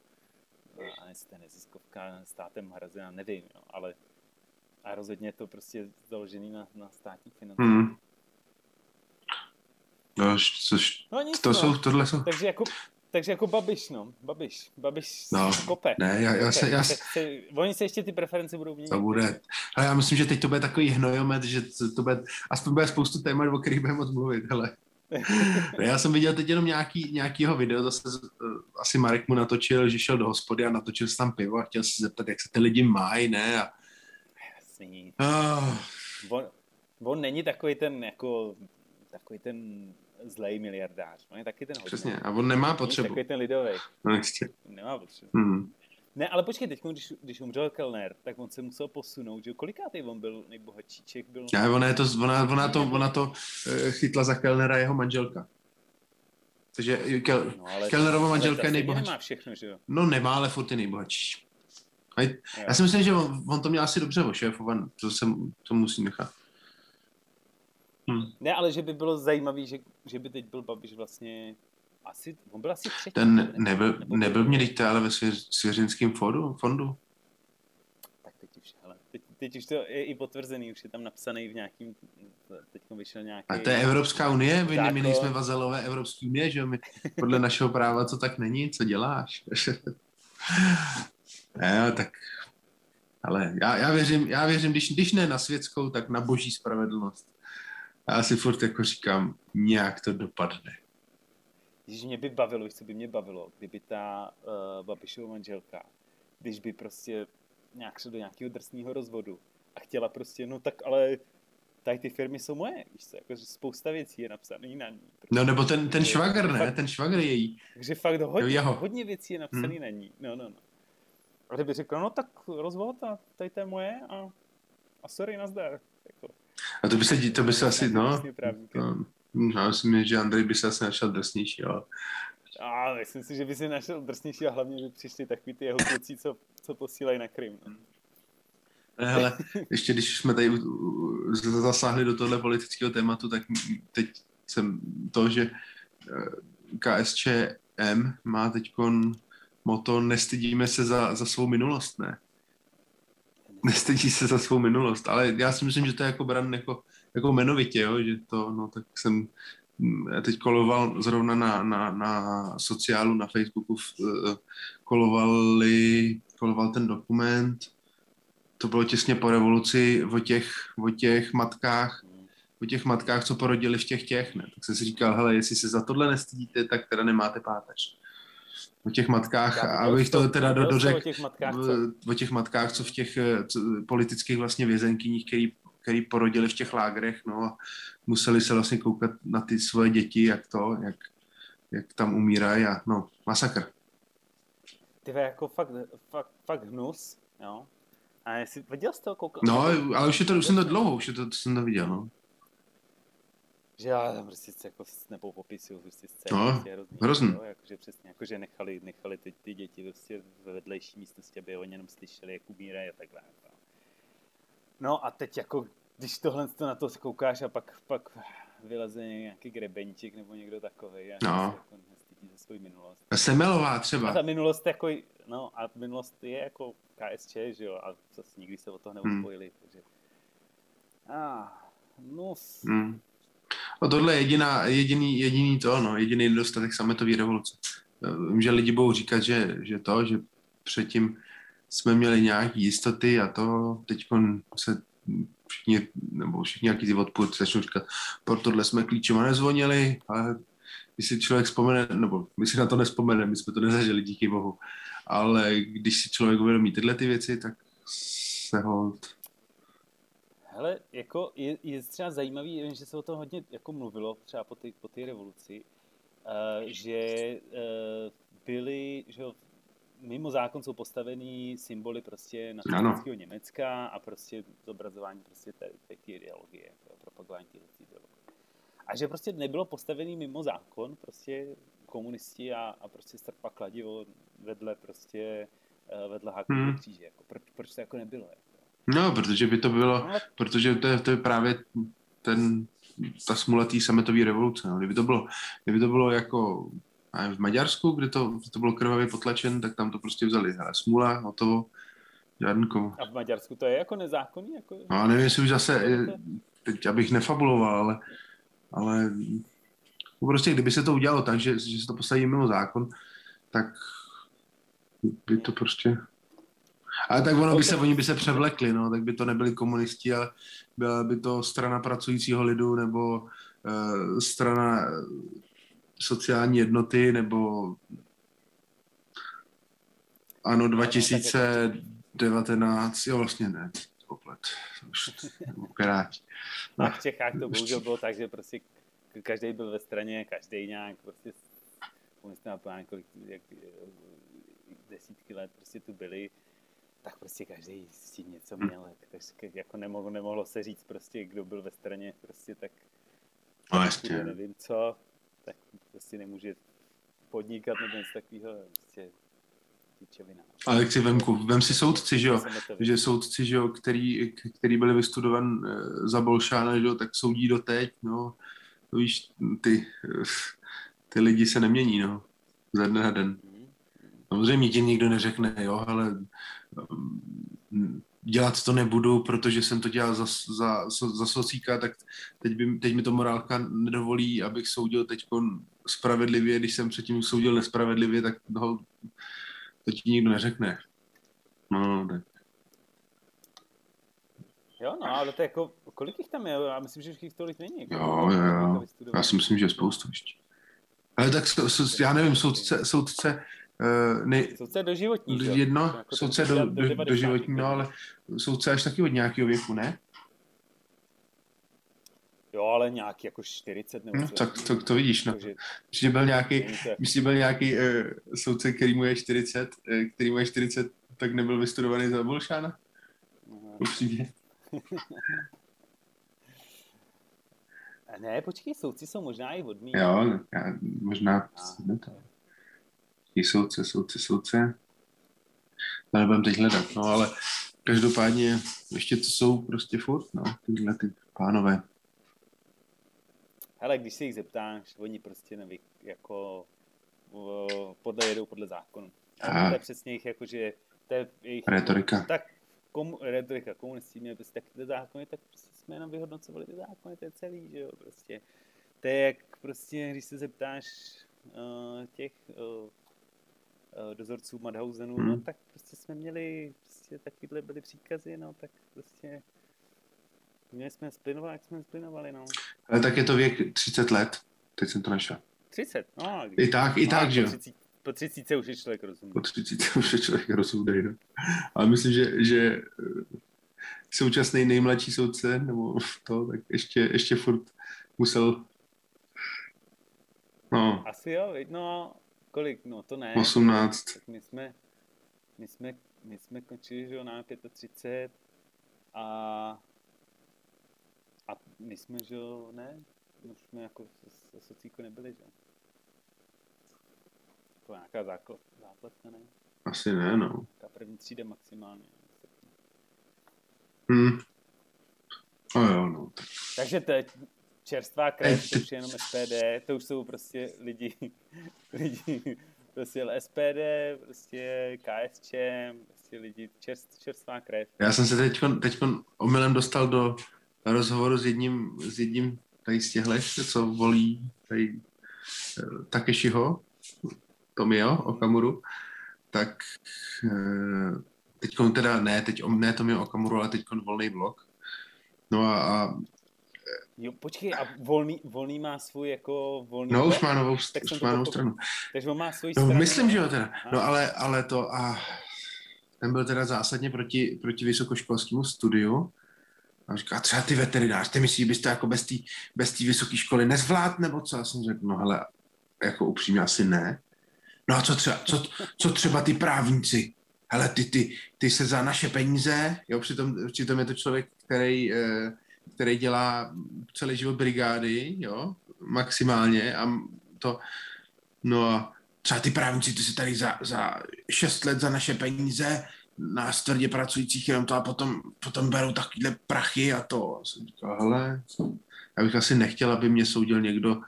no, a jestli to je neziskovka státem hrazená, nevím, jo, ale a rozhodně je to prostě založený na, na státních financích. Hmm. No, což, no, nic, to no. jsou, tohle jsou... Takže jako takže jako Babiš, no. Babiš. Babiš no, kope. Ne, já, já se... Já se, se oni se ještě ty preference budou měnit. To bude. Ale já myslím, že teď to bude takový hnojomet, že to bude, aspoň bude spoustu témat, o kterých budeme moc mluvit, hele. já jsem viděl teď jenom nějaký, nějakýho video, zase uh, asi Marek mu natočil, že šel do hospody a natočil si tam pivo a chtěl se zeptat, jak se ty lidi mají, ne? A... Jasný. Oh. On, on není takový ten, jako, takový ten zlej miliardář. On je taky ten hodný. Přesně, a on nemá potřebu. Takový ten lidový. No ještě. Nemá potřebu. Mm. Ne, ale počkej, teď, když, když umřel Kellner, tak on se musel posunout, že kolikátý on byl nejbohatší Čech? Byl... Já, ona, je to, ona, ona, to, ona to uh, chytla za Kellnera jeho manželka. Takže Kel, no, Kellnerova manželka je nejbohatší. nemá všechno, že jo? No nemá, ale furt je nejbohatší. A já si myslím, že on, on to měl asi dobře ošéfovat, to, se, to musí nechat. Hmm. Ne, ale že by bylo zajímavé, že, že by teď byl Babiš vlastně asi, on byl asi třetí. Ten ne, nebyl, nebo nebyl mě teď ale ve svěř, svěřenském fondu, fondu? Tak teď už, hele, teď, teď už to je i potvrzený, už je tam napsaný v nějakým, teď vyšel nějaký... A to je Evropská unie, my, my nejsme vazalové Evropské unie, že my podle našeho práva to tak není, co děláš? ne, tak ale já, já věřím, já věřím když, když ne na světskou, tak na boží spravedlnost. Já si furt jako říkám, nějak to dopadne. Když mě by bavilo, co by mě bavilo, kdyby ta uh, Babišova manželka, když by prostě nějak šel do nějakého drsného rozvodu a chtěla prostě, no tak ale tady ty firmy jsou moje, víš co, jako spousta věcí je napsaný na ní. Prostě, no nebo ten, ten švagr, ne, fakt, ten švagr je její. Takže fakt hodně, jeho. hodně věcí je napsaný hmm. na ní, no, no, no. A kdyby řekl, no tak rozvod a tady to je moje a, a sorry, nazdar. Jako. A to by se, to by se asi, no, no, já myslím, že Andrej by se asi našel drsnější, ale... A myslím si, že by si našel drsnější a hlavně by přišli takový ty jeho kluci, co, co posílají na Krym. No. Hele, ještě když jsme tady zasáhli do tohle politického tématu, tak teď jsem to, že eh, KSČM má teď moto nestydíme se za, za svou minulost, ne? Nestydí se za svou minulost, ale já si myslím, že to je jako bran jako, jako jmenovitě, jo, že to, no tak jsem mm, teď koloval zrovna na, na, na sociálu, na Facebooku eh, kolovali, koloval ten dokument, to bylo těsně po revoluci o těch, o těch matkách, o těch matkách, co porodili v těch těch, ne? Tak jsem si říkal, hele, jestli se za tohle nestydíte, tak teda nemáte páteř. O těch matkách, Já abych to teda do, dořekl, o těch matkách, co? o těch matkách, co v těch eh, co, politických vlastně vězenkyních, který, který porodili v těch lágrech, no a museli se vlastně koukat na ty svoje děti, jak to, jak, jak tam umírají a no, masakr. Ty jako fakt, fakt, fakt hnus, jo. A jestli viděl jsi to? Koukal, No, ale už je to, už jsem to dlouho, už je to, to jsem to viděl, no. Že já tam prostě jako nebo popisuju prostě scény, No, prostě hrozný, hrozný. Jo, jakože přesně, jakože nechali, nechali ty, ty děti prostě ve vedlejší místnosti, aby oni jenom slyšeli, jak umírají a takhle. Jako. No a teď jako, když tohle to na to koukáš a pak, pak vyleze nějaký grebenčík nebo někdo takový a No. jako nestydí za svou minulost. Semelová A třeba. ta minulost jako, no a minulost je jako KSČ, že jo, a zase nikdy se o toho neuspojili, takže. Ah, no, Hmm. No tohle je jediná, jediný, jediný to, no, jediný nedostatek sametové revoluce. Vím, že lidi budou říkat, že, že to, že předtím jsme měli nějaké jistoty a to teď se všichni, nebo všichni nějaký ty odpůrci začnou říkat, pro tohle jsme klíčema nezvonili, ale když si člověk vzpomene, nebo my si na to nespomene, my jsme to nezažili, díky bohu, ale když si člověk uvědomí tyhle ty věci, tak se ho Hele, jako je, je třeba zajímavý, vím, že se o tom hodně jako mluvilo třeba po té po revoluci, uh, že uh, byly, že jo, mimo zákon jsou postavený symboly prostě nacistického Německa a prostě zobrazování prostě té, té, té ideologie, propagování té ideologie. A že prostě nebylo postavený mimo zákon, prostě komunisti a, a prostě strpa kladivo vedle prostě uh, vedle Hmm. hmm. kříže. Jako, proč, proč to jako nebylo? Jako? No, protože by to bylo, protože to je, to je právě ten, ta smula té sametové revoluce. No. Kdyby to bylo, kdyby to bylo jako v Maďarsku, kde to, kde to bylo krvavě potlačen, tak tam to prostě vzali. Ale smula, hotovo, žádný komu. A v Maďarsku to je jako nezákonný? Jako... No a nevím, jestli už zase, eh, teď abych nefabuloval, ale, ale no prostě kdyby se to udělalo tak, že, že se to postaví mimo zákon, tak by to prostě... Ale tak ono by se, oni by se převlekli, no, tak by to nebyli komunisti, ale byla by to strana pracujícího lidu, nebo uh, strana eh, sociální jednoty, nebo ano 2019, jo vlastně ne, poplet, už, Piráti. A v Čechách to bohužel bylo tak, že prostě každý byl ve straně, každý nějak prostě komunisté na kolik, jak, desítky let prostě tu byli, tak prostě každý s tím něco měl, takže jako nemohlo, nemohlo se říct prostě, kdo byl ve straně, prostě tak No Jasně. jasně. nevím co, tak prostě nemůže podnikat nebo něco takového, prostě. Ale jak si vem, vem si soudci, že jo, že soudci, že jo, který, který byli vystudovan eh, za Bolšána, že jo, tak soudí doteď, no, to víš, ty, eh, ty lidi se nemění, no, ze dne na den. Samozřejmě ti nikdo neřekne, jo, ale mm, dělat to nebudu, protože jsem to dělal za, za, za socíka, tak teď, by, teď mi to morálka nedovolí, abych soudil teď spravedlivě, když jsem předtím soudil nespravedlivě, tak no, to ti nikdo neřekne. No, tak. Jo, no, ale to je jako, kolik jich tam je? Já myslím, že jich tolik není. Jako, Jo, jo, jo. Já si myslím, že je spoustu ještě. Ale tak já nevím, soudce, soudce uh, ne, Soudce doživotní, jedno, Jako soudce do, do do, 90. do životní, no, ale soudce až taky od nějakého věku, ne? Jo, ale nějaký jako 40 nebo No, tak to, to vidíš, no. Takže Myslím, že byl nějaký, myslím, že byl nějaký uh, soudce, který mu je 40, uh, který mu je 40, tak nebyl vystudovaný za Bolšána? Aha. Určitě. Ne, počkej, soudci jsou možná i odmí. Jo, já, možná A. ne to. I soudce, soudce, soudce. To nebudem teď hledat, no ale každopádně ještě to jsou prostě furt, no, tyhle ty pánové. Hele, když se jich zeptáš, oni prostě neví, jako podle jedou podle zákonu. A to je přesně jejich, jakože to je jejich, Retorika. Tak komu, retorika, komunisti měli prostě taky ty zákony, tak prostě jsme jenom vyhodnocovali ty zákony, to je celý, že jo, prostě. To je jak prostě, když se zeptáš uh, těch uh, dozorců Madhausenů, Hmm. no tak prostě jsme měli, prostě takovýhle byly příkazy, no tak prostě měli jsme splynovat, jak jsme splinovali, no. Ale tak je to věk 30 let, teď jsem to našel. 30, no. I tak, i no, tak, po že jo. 30, po 30 už je člověk rozumný. Po 30 už je člověk rozumný, no. Ale myslím, že, že eh, současný nejmladší soudce, nebo to, tak ještě, ještě furt musel No. Asi jo, no, kolik, no to ne. 18. Tak my jsme, my jsme, my jsme končili, že jo, na 35 a a my jsme, že jo, ne, už jsme jako se socíku nebyli, že jo. Jako nějaká základ, základka, ne? Asi ne, no. Ta první třída maximálně. Hmm. No jo, no. Takže teď čerstvá krev, to už je jenom SPD, to už jsou prostě lidi, lidi prostě SPD, prostě KSČ, prostě lidi, čerst, čerstvá krev. Já jsem se teď, teď omylem dostal do rozhovoru s jedním, s jedním tady z těchhle, co volí tady eh, Takeshiho, Tomio Okamuru, tak eh, teď teda ne, teď ne Tomio Okamuru, ale teď volný blok. No a, a Jo, počkej, a volný, volný má svůj jako volný... No, už má novou, už má novou stranu. Takže on má svůj no, stranu. Myslím, že jo teda. No, ale, ale to a ten byl teda zásadně proti, proti vysokoškolskému studiu. A říká, třeba ty veterinář, ty myslíš, byste jako bez té bez vysoké školy nezvlád, nebo co? Já jsem řekl, no hele, jako upřímně asi ne. No a co třeba, co, co třeba ty právníci? Hele, ty, ty, ty se za naše peníze, jo, přitom, přitom je to člověk, který eh, který dělá celý život brigády, jo, maximálně a to, no a třeba ty právníci, ty se tady za, za šest let za naše peníze nás tvrdě pracujících jenom to a potom, potom berou takovýhle prachy a to. A jsem říkal, hele, já bych asi nechtěl, aby mě soudil někdo,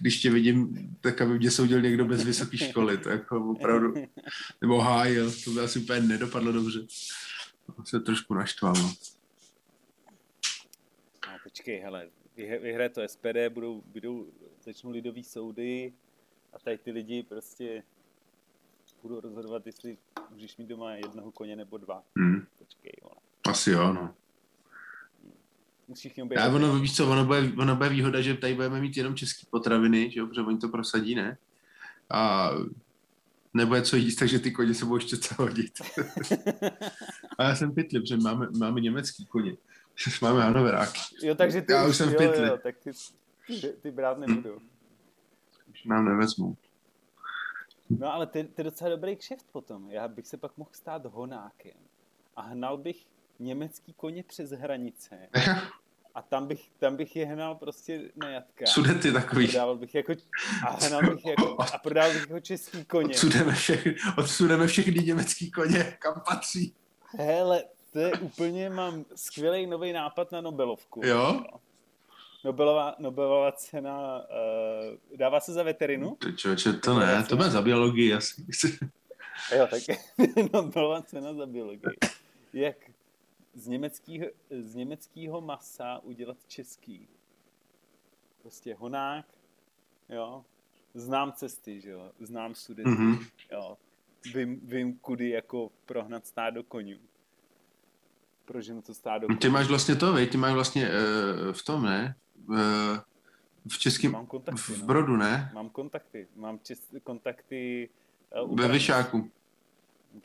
když tě vidím, tak aby mě soudil někdo bez vysoké školy, to jako opravdu, nebo hájil, to by asi úplně nedopadlo dobře. Se trošku naštval, no počkej, hele, vyhraje to SPD, budou, budou, začnou lidový soudy a tady ty lidi prostě budou rozhodovat, jestli můžeš mít doma jednoho koně nebo dva. Hmm. Počkej, vole. Asi jo, no. Já, ono, víš co, ono bude, ono bude výhoda, že tady budeme mít jenom české potraviny, že jo, protože oni to prosadí, ne? A nebude co jíst, takže ty koně se budou ještě hodit. a já jsem pytlý, protože máme, máme německý koně. Máme Hanoveráky. Jo, takže ty Já už jsem v pytli. Jo, tak ty, ty, ty brát nebudu. Už nám nevezmu. No ale ty, ty docela dobrý kšeft potom. Já bych se pak mohl stát honákem. A hnal bych německý koně přes hranice. A tam bych, tam bych je hnal prostě na jatka. Sudety takový. A prodával bych jako, a hnal bych jako, a prodával bych jako český koně. Odsudeme, všechny, odsudeme všechny německý koně, kam patří. Hele, to je úplně, mám skvělý nový nápad na Nobelovku. Jo? Nobelová, Nobelová cena, uh, dává se za veterinu? To člověče, to ne, to bude za biologii asi. jo, tak Nobelová cena za biologii. Jak z německého, z německého masa udělat český. Prostě honák, jo, znám cesty, že jo, znám sudety, mm-hmm. jo, vím, vím, kudy jako prohnat stádo konňů proženu to stádo. Ty máš vlastně to, vej? ty máš vlastně uh, v tom, ne? Uh, v českém, Mám kontakty, v no. Brodu, ne? Mám kontakty, mám čes, kontakty uh, Ve Vyšáku.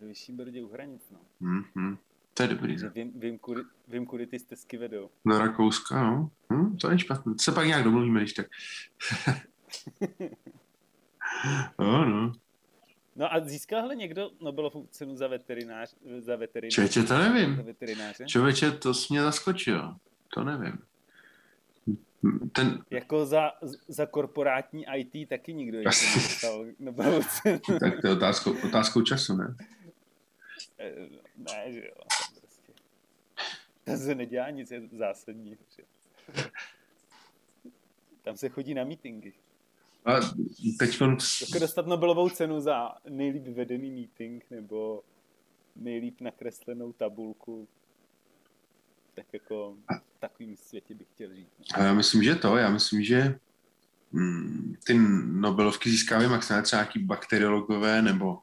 Ve Vyšší Brodě u hranic, no. Mm-hmm. To je dobrý. Ne? Vím, vím, kudy, vím, kudy ty stezky vedou. Do Rakouska, no. Hm, to je špatné. Se pak nějak domluvíme, když tak. no, no. No a získal někdo Nobelovu cenu za veterinář? Za veterinář Čověče, to nevím. Za veterináře? Čověče, to jsi mě zaskočil. To nevím. Ten... Jako za, za korporátní IT taky nikdo ještě nedostal Nobelovu cenu. tak to je otázkou, otázkou času, ne? Eh, ne, že jo. Prostě. To se nedělá nic zásadního. Tam se chodí na meetingy. A teď on... Jako dostat Nobelovou cenu za nejlíp vedený meeting nebo nejlíp nakreslenou tabulku. Tak jako v takovým světě bych chtěl žít. A já myslím, že to, já myslím, že mm, ty Nobelovky získávají maximálně třeba nějaký bakteriologové nebo,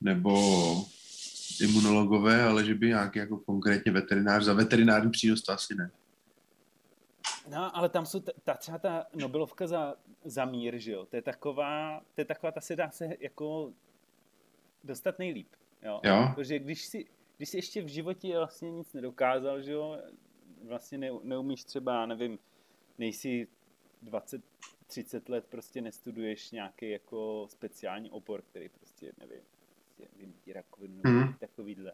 nebo imunologové, ale že by nějaký jako konkrétně veterinář, za veterinární přínos to asi ne. No, ale tam jsou ta, ta třeba ta Nobelovka za, za mír, že jo? To je taková, to je taková, ta se dá se jako dostat nejlíp. Jo? Jo. Protože když si, když si ještě v životě vlastně nic nedokázal, že jo? Vlastně ne, neumíš třeba, nevím, nejsi 20, 30 let prostě nestuduješ nějaký jako speciální obor, který prostě, nevím, prostě vymítí rakovinu nebo Mhm. takovýhle.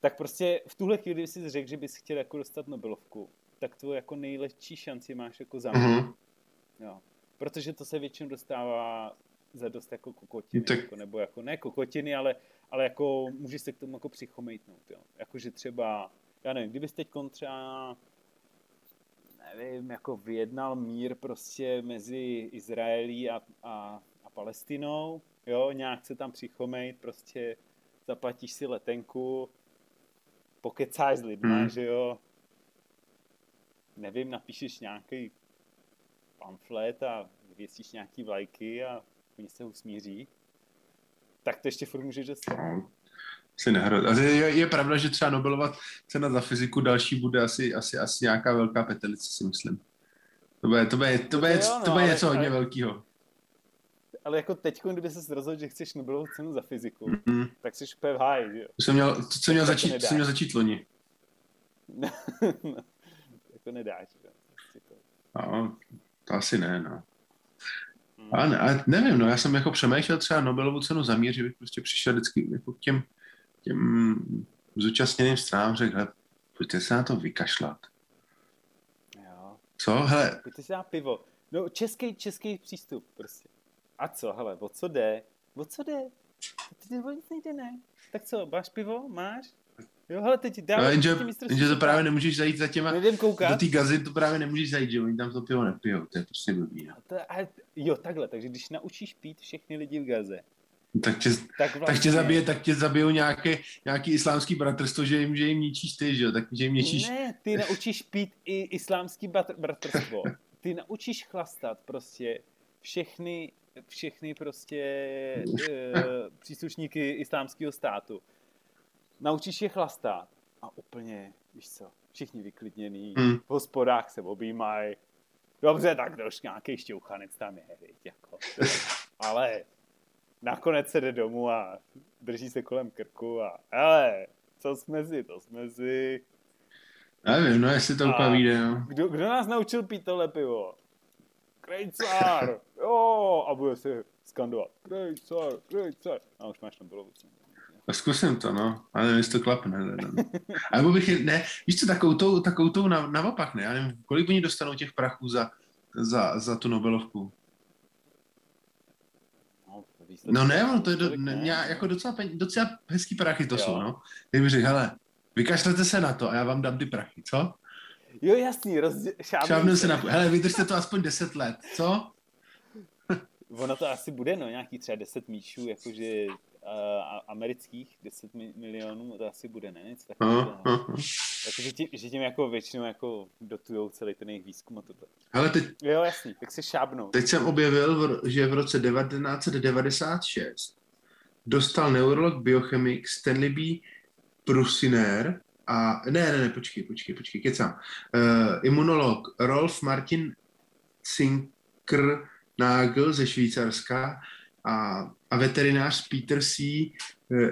Tak prostě v tuhle chvíli, jsi řekl, že bys chtěl jako dostat Nobelovku, tak to jako nejlepší šanci máš jako za Mhm. Jo. Protože to se většinou dostává za dost jako kokotiny, Tak- jako, nebo jako ne kokotiny, ale, ale jako můžeš se k tomu jako přichomejtnout, jo. Jakože třeba, já nevím, kdybys teď třeba, nevím, jako vyjednal mír prostě mezi Izraelí a, a, a Palestinou, jo, nějak se tam přichomejt, prostě zaplatíš si letenku, pokecáš s lidma, Hmm. že jo, nevím, napíšeš nějaký pamflet a vyvěsíš nějaký vlajky a oni se usmíří, tak to ještě furt můžeš dostat. No, si nehrad. Je, je, pravda, že třeba Nobelova cena za fyziku další bude asi, asi, asi nějaká velká petelice, si myslím. To bude, to bude, to bude, No to no, to bude ale- něco hodně ale- velkého. Ale jako teď, kdyby se rozhodl, že chceš Nobelovu cenu za fyziku, Mm. tak jsi úplně v háji, že jo? To jsem měl, to jsem měl, začít, jsem měl začít loni. nedáš, to- No, to asi ne, no. Hmm. Ale, ne, ale nevím, no, já jsem jako přemýšlel třeba Nobelovu cenu za mír, že bych prostě přišel vždycky jako k těm, těm zúčastněným stranám řekl, hele, pojďte se na to vykašlat. Jo. Co? Hele, Pojďte si dát pivo. No, český, český přístup prostě. A co, hele, o co jde? O co jde? Ty o nic nejde, ne? Tak co, máš pivo? Máš? Jo, hele, teď no, dáme jenže, jenže to právě nemůžeš zajít za těma, Nejdem do koukat. té gazy to právě nemůžeš zajít, že oni tam to pivo nepijou, to je prostě blbý. No. To, a, jo, takhle, takže když naučíš pít všechny lidi v Gaze, Tak tě, tak vlastně... tak tě zabije, tak tě zabijou nějaké, nějaký islámský bratrstvo, že jim, že jim ničíš ty, že jo, tak že jim ničíš, Ne, ty naučíš pít i islámský batr- bratrstvo. Ty naučíš chlastat prostě všechny, všechny prostě e, příslušníky islámského státu. Naučíš je chlastat a úplně, víš co, všichni vyklidněný, Hmm. v hospodách se objímají. Dobře, tak doš nějaký šťouchanec tam je, viď, jako. Ale nakonec se jde domů a drží se kolem krku a hele, co jsme si, to jsme si. nevím, no jestli to úplně vyjde, no. Kdo, kdo nás naučil pít tohle pivo? Krejcar! Jo! A bude se skandovat. Krejcar, krejcar. A už máš Nobelovu cenu. A zkusím to, no. Ale nevím, jestli to klapne. Ne, ne. A nebo bych, je- ne, víš co, takovou tou, takovou tou na, naopak, ne? Já nevím, kolik oni dostanou těch prachů za, za, za tu Nobelovku. No, No ne, ono to je do, ne, ne. jako docela, pen, docela hezký prachy to Jo. jsou, no. Tak bych řekl, hele, vykašlete se na to a já vám dám ty prachy, co? Jo, jasný, rozdě... Šábnu se na, hele, vydržte to aspoň 10 let, co? Ono to asi bude, no, nějaký třeba 10 míčů, jakože uh, amerických 10 mi- milionů, to asi bude, ne? Něco takového. no, no. Jakože tím, že tím jako většinou jako dotujou celý ten jejich výzkum a toto. Hele, teď, Jo, jasný, tak si šábnou. teď jsem objevil, že v roce 1996 dostal neurolog biochemik Stanley B. Prusiner a, ne, ne, ne, počkej, počkej, počkej, kecám. Uh, imunolog Rolf Martin Zinker Nagel ze Švýcarska a, a veterinář Peter C.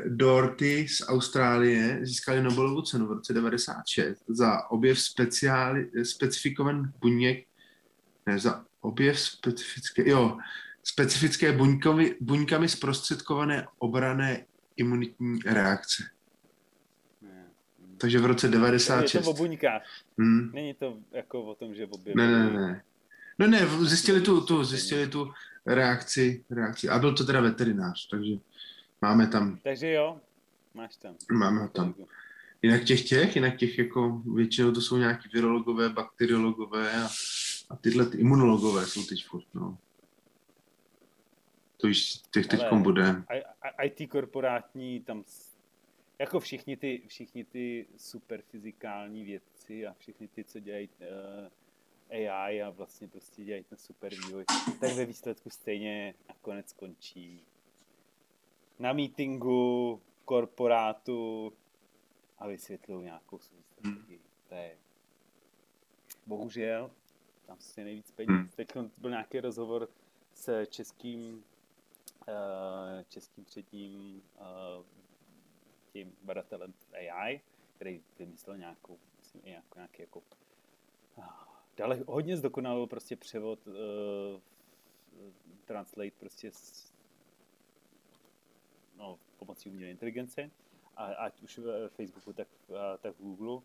Doherty z Austrálie získali Nobelovu cenu v roce 96 za objev speciáli, specifikovaných buněk, ne, za objev specifické, jo, specifické buňkovi, buňkami zprostředkované obrané imunitní reakce. Ne. Takže v roce Je to 96. o buňkách. Hmm. Není to jako o tom, že Ne, objevují. ne, ne. No ne, zjistili tu, tu, zjistili tu reakci, reakci. A byl to teda veterinář, takže máme tam, Takže jo, máš tam. máme tam. Jinak těch těch, jinak těch jako většinou to jsou nějaký virologové, bakteriologové a, a tyhle ty imunologové jsou teď furt, no. To již těch teď bude. IT korporátní, tam jako všichni ty, všichni ty super fyzikální vědci a všichni ty, co dělají uh, AI a vlastně prostě dělají ten super vývoj, tak ve výsledku stejně nakonec skončí na meetingu, v korporátu a vysvětlují nějakou svou strategii. To je bohužel, tam si nejvíc peněz. Hmm. Teď byl nějaký rozhovor s českým uh, českým třetím uh, tím badatelem AI, který vymyslel nějakou, myslím, nějakou, nějaký jako dále hodně zdokonalil prostě převod uh, translate prostě s, no, pomocí umělé inteligence, a, ať už v Facebooku, tak, a, tak v Google.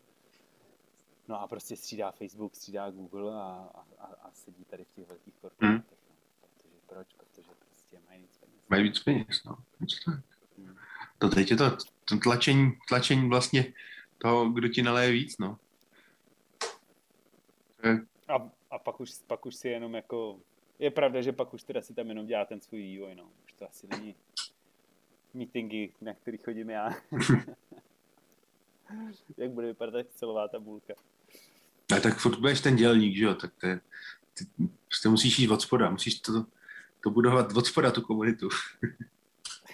No a prostě střídá Facebook, střídá Google a, a, a sedí tady v těch velkých korporátech. Hmm. No. Protože proč? Protože prostě mají víc peněz. Mají víc peněz, no. Hmm. To teď je to, to tlačení, tlačení vlastně toho, kdo ti naleje víc, no. A, a pak, už, pak už si jenom jako... Je pravda, že pak už teda si tam jenom dělá ten svůj vývoj, no. Už to asi není meetingy, na který chodím já. Jak bude vypadat celová tabulka. A tak furt budeš ten dělník, že jo? Tak to je, ty prostě musíš jít od spoda, musíš to, to budovat od spoda, tu komunitu.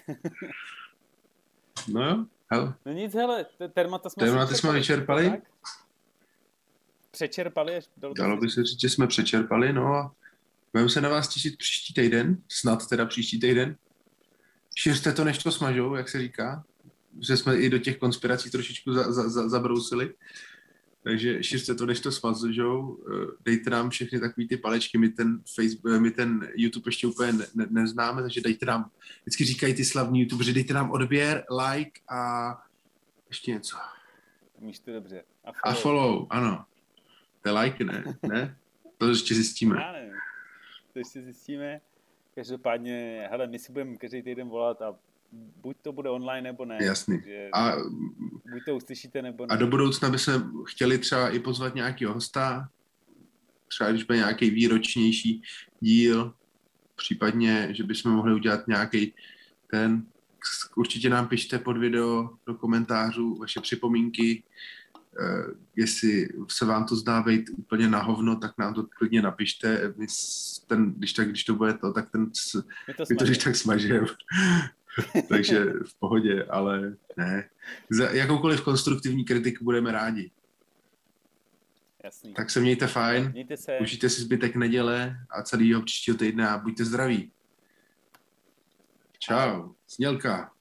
no jo, hele. No nic, hele, termata jsme, termata jsme vyčerpali. Tak? Přečerpali? Dalo, dalo by se říct, že jsme přečerpali, no a budeme se na vás těšit příští týden, snad teda příští týden. Šiřte to, než to smažou, jak se říká. Že jsme i do těch konspirací trošičku za, za, za, zabrousili. Takže šiřte to, než to smažou. Dejte nám všechny takové ty palečky. My ten, Facebook, my ten YouTube ještě úplně ne, ne, neznáme, takže dejte nám, vždycky říkají ty slavní YouTubeři, dejte nám odběr, like a ještě něco. Míš to dobře. A follow. a follow, ano. To je like, ne? ne? To ještě zjistíme. Já nevím. To ještě zjistíme. Každopádně, hele, my si budeme každý týden volat a buď to bude online, nebo ne. Jasný. A, buď to uslyšíte, nebo ne. A do budoucna bychom chtěli třeba i pozvat nějakého hosta, třeba když bude nějaký výročnější díl, případně, že bychom mohli udělat nějaký ten, určitě nám pište pod video do komentářů vaše připomínky, jestli se vám to zdá být úplně na hovno, tak nám to klidně napište. My ten, když, tak, když to bude to, tak ten, my to, my to když tak smažem. Takže v pohodě, ale ne. Za jakoukoliv konstruktivní kritiku budeme rádi. Jasný. Tak se mějte fajn, mějte se. užijte si zbytek neděle a celého příštího týdne a buďte zdraví. Čau, Snělka.